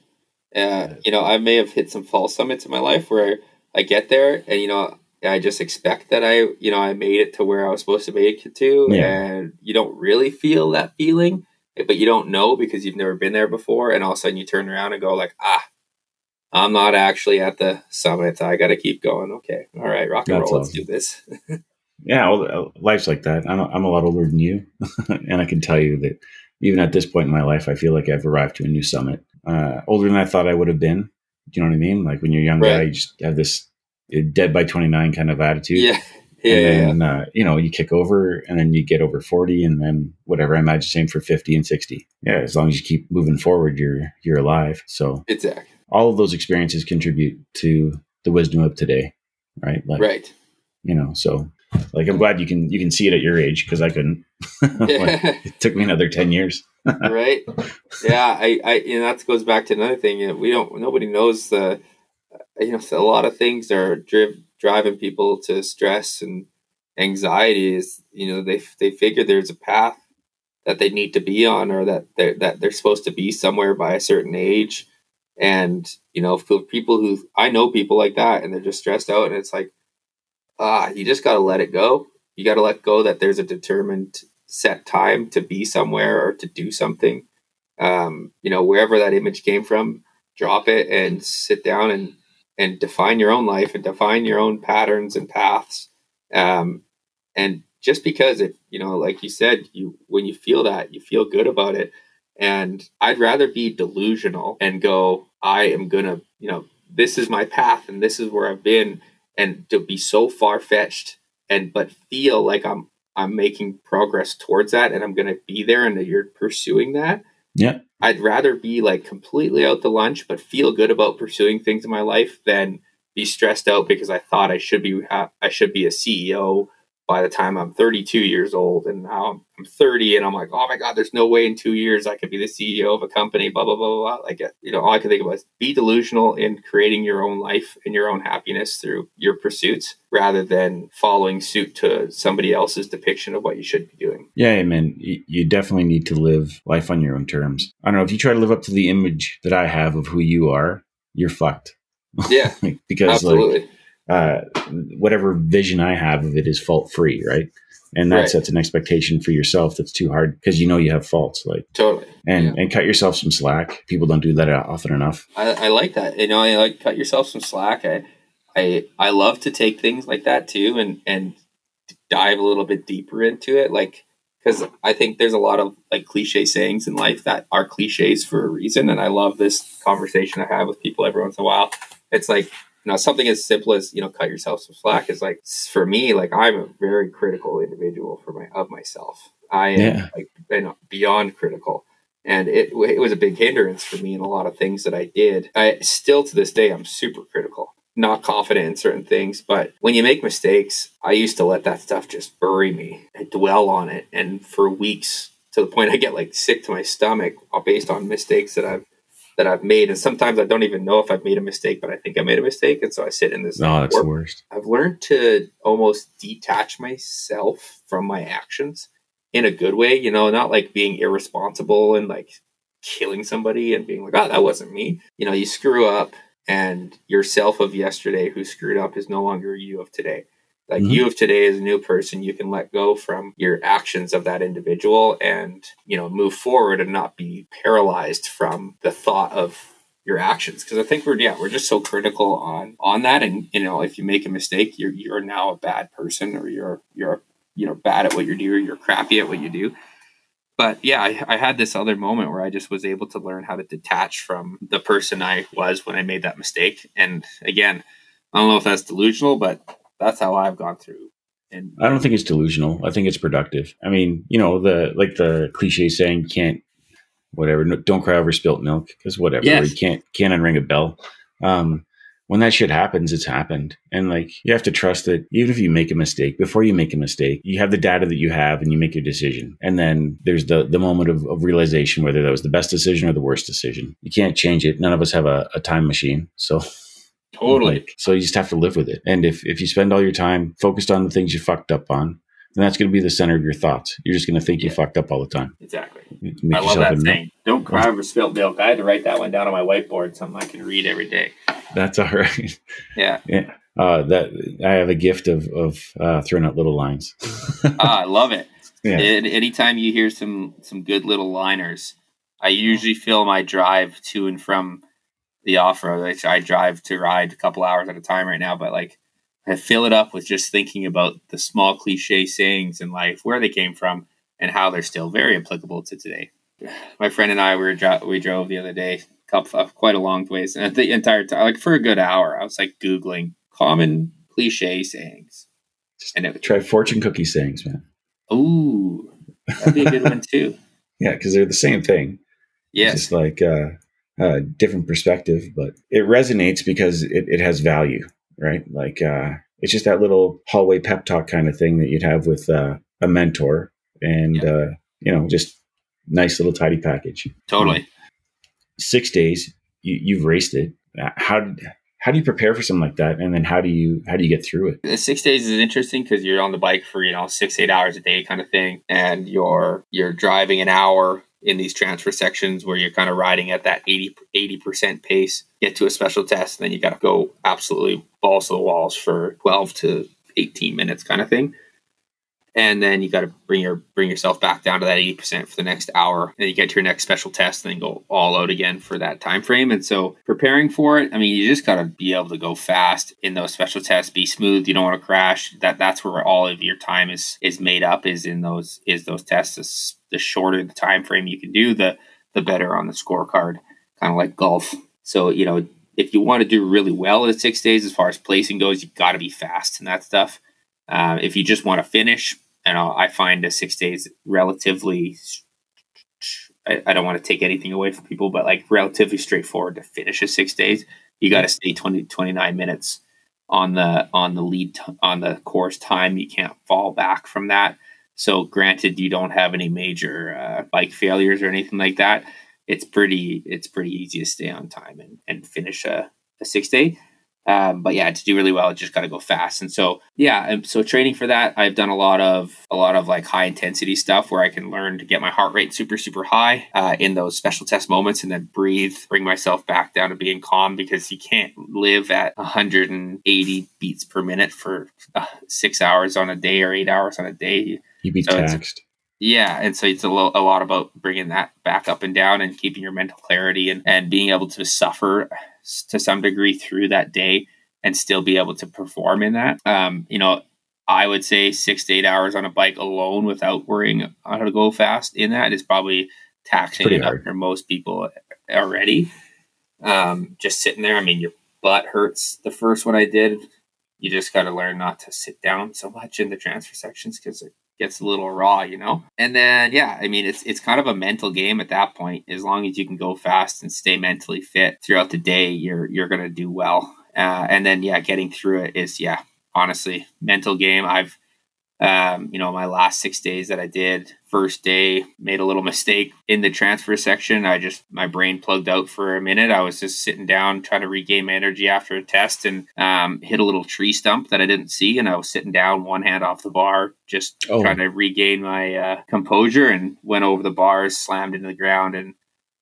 Uh, you know, I may have hit some false summits in my life where I get there and, you know, I just expect that I, you know, I made it to where I was supposed to make it to. Yeah. And you don't really feel that feeling, but you don't know because you've never been there before. And all of a sudden you turn around and go like, ah, I'm not actually at the summit. I got to keep going. Okay. All right. Rock and That's roll. Let's do this. yeah, well, uh, life's like that. I'm, I'm a lot older than you, and I can tell you that even at this point in my life, I feel like I've arrived to a new summit. Uh, older than I thought I would have been. Do you know what I mean? Like when you're a young guy, Right. you just have this uh, dead by 29 kind of attitude. yeah. Yeah. Yeah. and then uh, you know you kick over and then you get over 40 and then whatever i imagine same for 50 and 60 yeah as long as you keep moving forward you're you're alive so Exactly. all of those experiences contribute to the wisdom of today right like Right. you know so like i'm glad you can you can see it at your age because i couldn't. Like, it took me another 10 years. Right? Yeah i i you know that goes back to another thing you know, we don't nobody knows the you know a lot of things are driv- driving people to stress and anxiety is you know they they figure there's a path that they need to be on or that they're that they're supposed to be somewhere by a certain age. And you know for people who i know people like that and they're just stressed out and it's like ah you just got to let it go you got to let go that there's a determined set time to be somewhere or to do something um, you know wherever that image came from drop it and sit down and and define your own life and define your own patterns and paths. Um, and just because it, you know, like you said, you when you feel that, you feel good about it. And I'd rather be delusional and go, I am gonna, you know, this is my path and this is where I've been, and to be so far fetched and but feel like I'm I'm making progress towards that and I'm gonna be there and that you're pursuing that. Yeah. I'd rather be like completely out the lunch, but feel good about pursuing things in my life than be stressed out because I thought I should be uh, I should be a CEO by the time I'm 32 years old, and now I'm 30, and I'm like, oh my god, there's no way in two years I could be the CEO of a company. Blah blah blah blah. blah. Like you know, all I can think about is be delusional in creating your own life and your own happiness through your pursuits, rather than following suit to somebody else's depiction of what you should be doing. Yeah, man, you definitely need to live life on your own terms. I don't know if you try to live up to the image that I have of who you are, you're fucked. Yeah, because absolutely. like uh, whatever vision I have of it is fault free, right? And that right. sets an expectation for yourself that's too hard because you know you have faults, like totally. And yeah. and cut yourself some slack. People don't do that often enough. I, I like that. You know, I like cut yourself some slack. I I I love to take things like that too, and and dive a little bit deeper into it, like because I think there's a lot of like cliche sayings in life that are cliches for a reason, and I love this conversation I have with people every once in a while. It's like you know something as simple as you know cut yourself some slack is like for me like i'm a very critical individual for my of myself. I am yeah. like beyond critical. And it, it was a big hindrance for me in a lot of things that i did. I still to this day i'm super critical. Not confident in certain things but when you make mistakes i used to let that stuff just bury me and dwell on it. And for weeks to the point i get like sick to my stomach uh, based on mistakes that i've that I've made, and sometimes I don't even know if I've made a mistake, but I think I made a mistake, and so I sit in this. No, that's warp. the worst. I've learned to almost detach myself from my actions in a good way, you know, not like being irresponsible and like killing somebody and being like, "Oh, that wasn't me." You know, you screw up, and yourself of yesterday who screwed up is no longer you of today. Like mm-hmm. you of today is a new person, you can let go from your actions of that individual and, you know, move forward and not be paralyzed from the thought of your actions. Cause I think we're, yeah, we're just so critical on, on that. And, you know, if you make a mistake, you're, you're now a bad person or you're, you're, you know, bad at what you do or you're crappy at what you do. But yeah, I, I had this other moment where I just was able to learn how to detach from the person I was when I made that mistake. And again, I don't know if that's delusional, but that's how I've gone through. And I don't think it's delusional. I think it's productive. I mean, you know, the like the cliche saying, can't whatever, don't cry over spilt milk because whatever, yes. you can't can't unring a bell. Um, when that shit happens, it's happened. And like you have to trust that even if you make a mistake, before you make a mistake, you have the data that you have and you make your decision. And then there's the the moment of, of realization whether that was the best decision or the worst decision. You can't change it. None of us have a, a time machine. So Totally. Like, so you just have to live with it. And if, if you spend all your time focused on the things you fucked up on, then that's going to be the center of your thoughts. You're just going to think yeah. you fucked up all the time. Exactly. I love that saying. Don't cry over spilt milk. I had to write that one down on my whiteboard, something I can read every day. That's all right. Yeah. Yeah. Uh, that I have a gift of of uh, throwing out little lines. ah, I love it. Yeah. And anytime you hear some some good little liners, I usually feel my drive to and from the off road. Like I drive to ride a couple hours at a time right now, but like I fill it up with just thinking about the small cliche sayings in life, where they came from, and how they're still very applicable to today. My friend and I we were we drove the other day, couple uh, quite a long ways, and the entire time, like for a good hour, I was like googling common cliche sayings. And it, try fortune cookie sayings, man. Ooh, that'd be a good one too. Yeah, because they're the same thing. Yeah, just like uh, a different perspective, but it resonates because it, it has value, right? Like uh, it's just that little hallway pep talk kind of thing that you'd have with uh, a mentor, and yeah. uh, you know, just nice little tidy package. Totally. Six days, you, you've raced it. Uh, how how do you prepare for something like that, and then how do you how do you get through it? The six days is interesting because you're on the bike for you know six eight hours a day kind of thing, and you're you're driving an hour in these transfer sections where you're kind of riding at that 80 percent pace, get to a special test, and then you got to go absolutely balls to the walls for 12 to 18 minutes kind of thing. and then you got to bring your bring yourself back down to that 80% for the next hour and you get to your next special test and then go all out again for that time frame and so preparing for it i mean you just got to be able to go fast in those special tests be smooth you don't want to crash that that's where all of your time is is made up is in those is those tests the shorter the time frame you can do the the better on the scorecard kind of like golf. So you know if you want to do really well at six days as far as placing goes you've got to be fast and that stuff. Uh, if you just want to finish and I'll, i find a six days relatively I, I, don't want to take anything away from people but like relatively straightforward to finish a six days you got to stay 20 29 minutes on the on the lead t- on the course time. You can't fall back from that so granted you don't have any major uh, bike failures or anything like that it's pretty it's pretty easy to stay on time and, and finish a, a six day um, but yeah, to do really well, it just got to go fast. And so, yeah, so training for that, I've done a lot of a lot of like high intensity stuff where I can learn to get my heart rate super super high uh, in those special test moments, and then breathe, bring myself back down to being calm because you can't live at 180 beats per minute for uh, six hours on a day or eight hours on a day. You'd be so taxed. Yeah, and so it's a, lo- a lot about bringing that back up and down and keeping your mental clarity and, and being able to suffer to some degree through that day and still be able to perform in that. Um, you know, I would say six to eight hours on a bike alone without worrying on how to go fast in that is probably taxing enough for most people already. Um, just sitting there, I mean, your butt hurts. The first one I did, you just got to learn not to sit down so much in the transfer sections because it gets a little raw, you know? And then yeah, I mean it's it's kind of a mental game at that point. As long as you can go fast and stay mentally fit throughout the day, you're you're gonna do well. Uh, and then yeah, getting through it is yeah, honestly, mental game. I've um, you know, my last six days that I did, first day made a little mistake in the transfer section. I just my brain plugged out for a minute. I was just sitting down trying to regain my energy after a test and um, hit a little tree stump that I didn't see, and I was sitting down, one hand off the bar, just oh. trying to regain my uh, composure, and went over the bars, slammed into the ground, and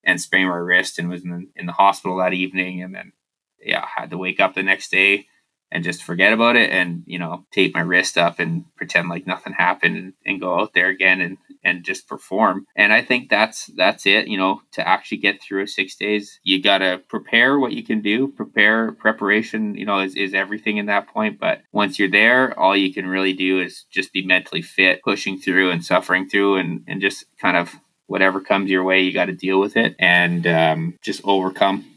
and sprained my wrist, and was in the, in the hospital that evening, and then yeah, had to wake up the next day and just forget about it and you know tape my wrist up and pretend like nothing happened and, and, go out there again and and just perform. And i think that's that's it you know to actually get through six days you got to prepare what you can do prepare preparation you know is, is everything in that point. But once you're there all you can really do is just be mentally fit pushing through and suffering through and and just kind of whatever comes your way you got to deal with it and um, just overcome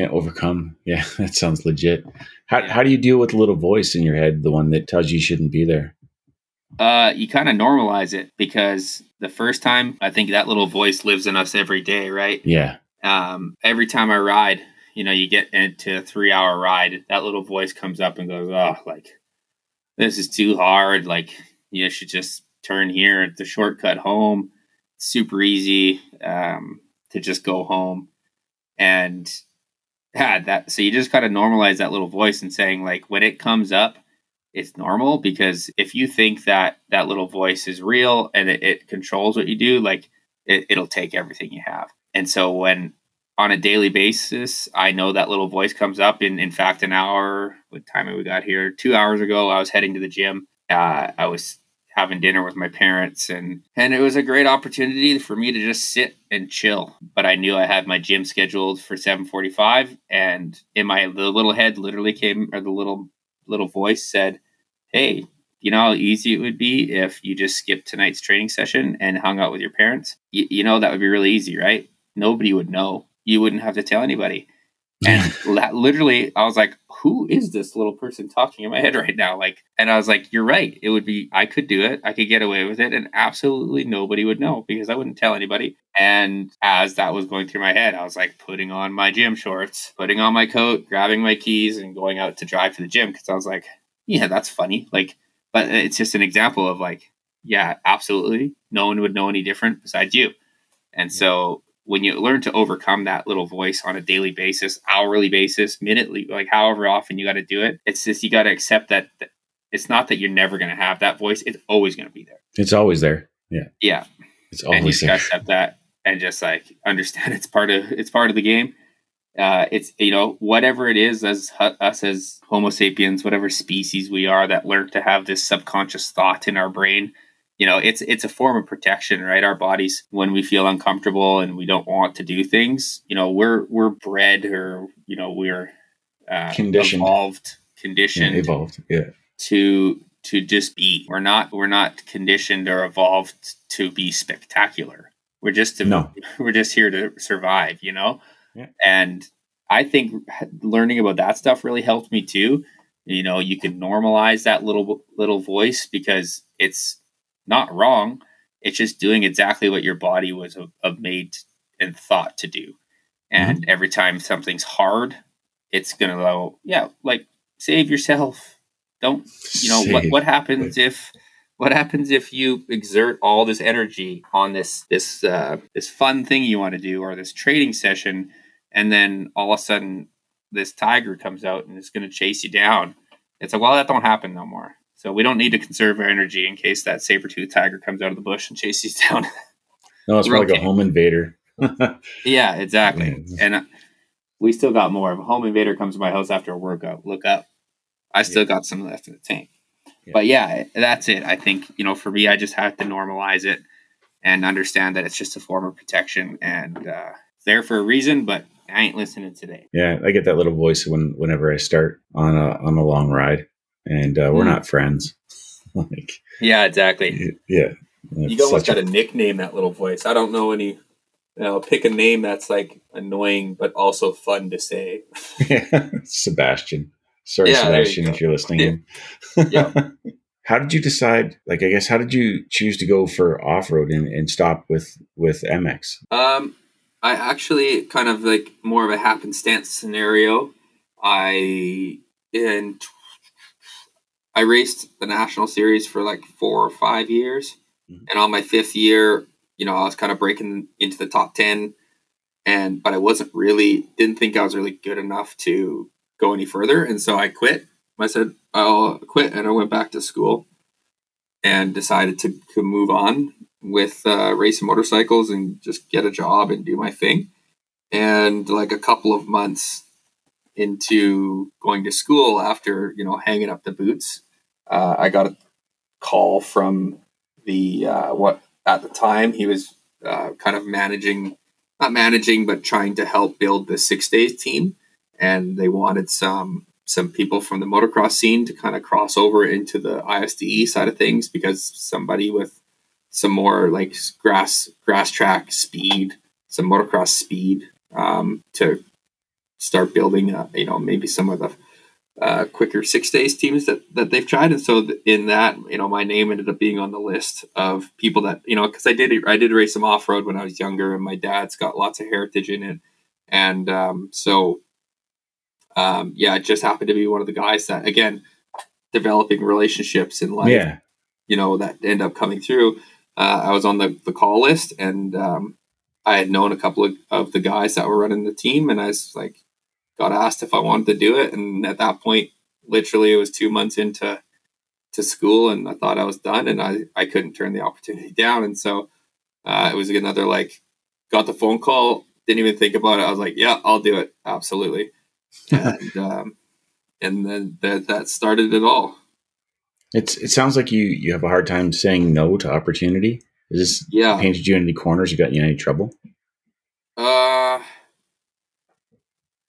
yeah, overcome. Yeah, that sounds legit. How how do you deal with the little voice in your head, the one that tells you you shouldn't be there? Uh, you kind of normalize it because the first time, I think that little voice lives in us every day, right? Yeah. Um, every time I ride, you know, you get into a three hour ride, that little voice comes up and goes, "Oh, like this is too hard. Like you should just turn here at the shortcut home. It's super easy um, to just go home." And had that so you just got to normalize that little voice and saying like when it comes up it's normal because if you think that that little voice is real and it, it controls what you do like it, it'll take everything you have. And so when on a daily basis i know that little voice comes up. In in fact an hour what time we got here? Two hours ago i was heading to the gym. Uh, i was having dinner with my parents and and it was a great opportunity for me to just sit and chill. But i knew i had my gym scheduled for 7:45 and in my the little head literally came or the little little voice said hey you know how easy it would be if you just skipped tonight's training session and hung out with your parents? You, you know that would be really easy right? Nobody would know. You wouldn't have to tell anybody and literally i was like who is this little person talking in my head right now? Like, and I was like, you're right. It would be, I could do it. I could get away with it. And absolutely nobody would know because I wouldn't tell anybody. And as that was going through my head, I was like putting on my gym shorts, putting on my coat, grabbing my keys, and going out to drive to the gym because I was like, yeah, that's funny. Like, but it's just an example of like, yeah, absolutely. No one would know any different besides you. And so when you learn to overcome that little voice on a daily basis, hourly basis, minutely, like however often you got to do it, it's just you got to accept that it's not that you're never going to have that voice; it's always going to be there. It's always there. Yeah. Yeah. It's always and you there. accept that and just like understand it's part of it's part of the game. uh, it's you know whatever it is as us as Homo sapiens, whatever species we are that learn to have this subconscious thought in our brain. You know, it's it's a form of protection, right? Our bodies, when we feel uncomfortable and we don't want to do things, you know, we're we're bred or you know we're uh, Conditioned. evolved, Yeah, conditioned evolved. Yeah. to to just be. We're not we're not conditioned or evolved to be spectacular. We're just to, No. we're just here to survive, you know. Yeah. And I think learning about that stuff really helped me too. You know, you can normalize that little little voice because it's not wrong. It's just doing exactly what your body was uh, uh, made and thought to do. And every time something's hard, it's gonna go, yeah, like save yourself. Don't you know what Save. what happens if what happens if you exert all this energy on this this uh, this fun thing you want to do or this trading session and then all of a sudden this tiger comes out and is going to chase you down it's like well that don't happen no more so we don't need to conserve our energy in case that saber-tooth tiger comes out of the bush and chases you down No, it's more like a home invader. yeah exactly. And uh, we still got more. If a home invader comes to my house after a workout look up. I still got some left in the tank. Yeah. but yeah that's it. I think you know for me i just have to normalize it and understand that it's just a form of protection and uh, it's there for a reason but i ain't listening today. Yeah, I get that little voice when whenever I start on a on a long ride, and uh, we're Mm. not friends. like, yeah exactly yeah, you almost got to nickname that little voice i don't know any you know pick a name that's like annoying but also fun to say Sebastian. Sorry, Yeah, there you Sebastian, if you're listening. Yeah. how did you decide? Like, I guess, how did you choose to go for off road and, and stop with with MX? Um, I actually kind of like more of a happenstance scenario. I in I raced the national series for like four or five years, Mhm. and on my fifth year, you know, I was kind of breaking into the top ten, and but I wasn't really didn't think I was really good enough to go any further, and so I quit. I said I'll quit, and I went back to school, and decided to, to move on with uh, racing motorcycles and just get a job and do my thing. And like a couple of months into going to school, after you know hanging up the boots, uh, I got a call from the uh, what at the time he was uh, kind of managing, not managing, but trying to help build the six days team, and they wanted some some people from the motocross scene to kind of cross over into the ISDE side of things because somebody with some more like grass grass track speed, some motocross speed um, to start building, uh, you know, maybe some of the uh, quicker six days teams that, that they've tried. And so th- in that, you know, my name ended up being on the list of people that, you know, cause I did, I did race some off road when I was younger and my dad's got lots of heritage in it. And um, so, um, yeah, it just happened to be one of the guys that, again, developing relationships in life yeah, you know that end up coming through uh, i was on the, the call list and um, i had known a couple of, of the guys that were running the team and i was like got asked if i wanted to do it. And at that point literally it was two months into to school and i thought i was done and i, I couldn't turn the opportunity down. And so uh, it was another like got the phone call didn't even think about it. I was like yeah i'll do it. Absolutely. And um, and then that, that started it all. It's it sounds like you you have a hard time saying no to opportunity. Is this yeah. painted you in any corners? You got you in any trouble? Uh,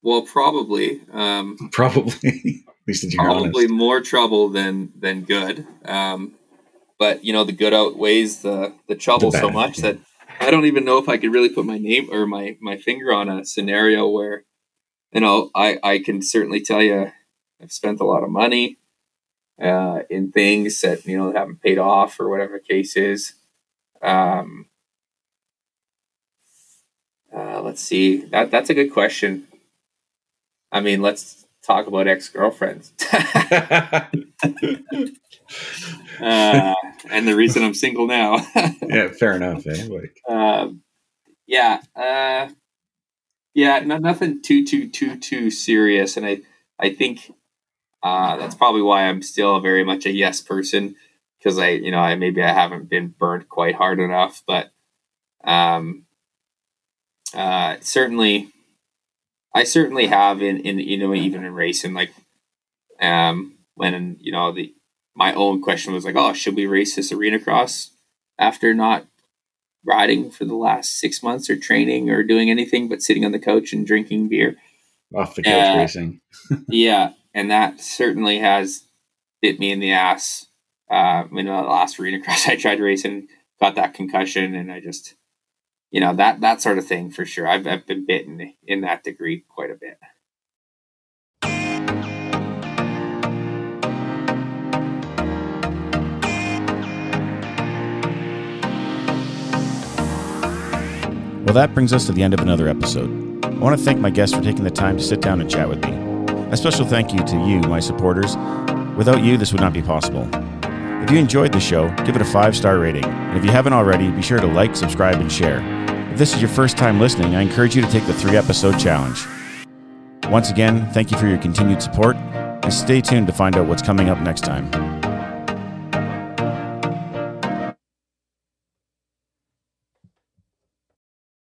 well, probably. Um, Probably. At least if you're probably honest. more trouble than than good. Um, but you know, the good outweighs the the trouble The so much yeah. that I don't even know if I could really put my name or my my finger on a scenario where, you know, I I can certainly tell you I've spent a lot of money uh, in things that you know haven't paid off or whatever the case is. Um, uh, let's see. That that's a good question. I mean, let's talk about ex girlfriends. uh, and the reason I'm single now. yeah, fair enough. Eh? Like, um, yeah, uh, yeah, no, nothing too too too too serious, and I I think uh, that's probably why I'm still very much a yes person because I you know I maybe I haven't been burned quite hard enough, but um, uh, certainly I certainly have in, in you know even in racing like um when you know the my own question was like oh should we race this arena cross after not riding for the last six months or training or doing anything but sitting on the couch and drinking beer? Off the couch uh, racing. Yeah and that certainly has bit me in the ass uh in the last arena cross I tried racing got that concussion and I just you know that that sort of thing for sure. I've I've been bitten in that degree quite a bit. Well, that brings us to the end of another episode. I want to thank my guests for taking the time to sit down and chat with me. A special thank you to you, my supporters. Without you, this would not be possible. If you enjoyed the show, give it a five star rating. And if you haven't already, be sure to like, subscribe, and share. If this is your first time listening, I encourage you to take the three episode challenge. Once again, thank you for your continued support, and stay tuned to find out what's coming up next time.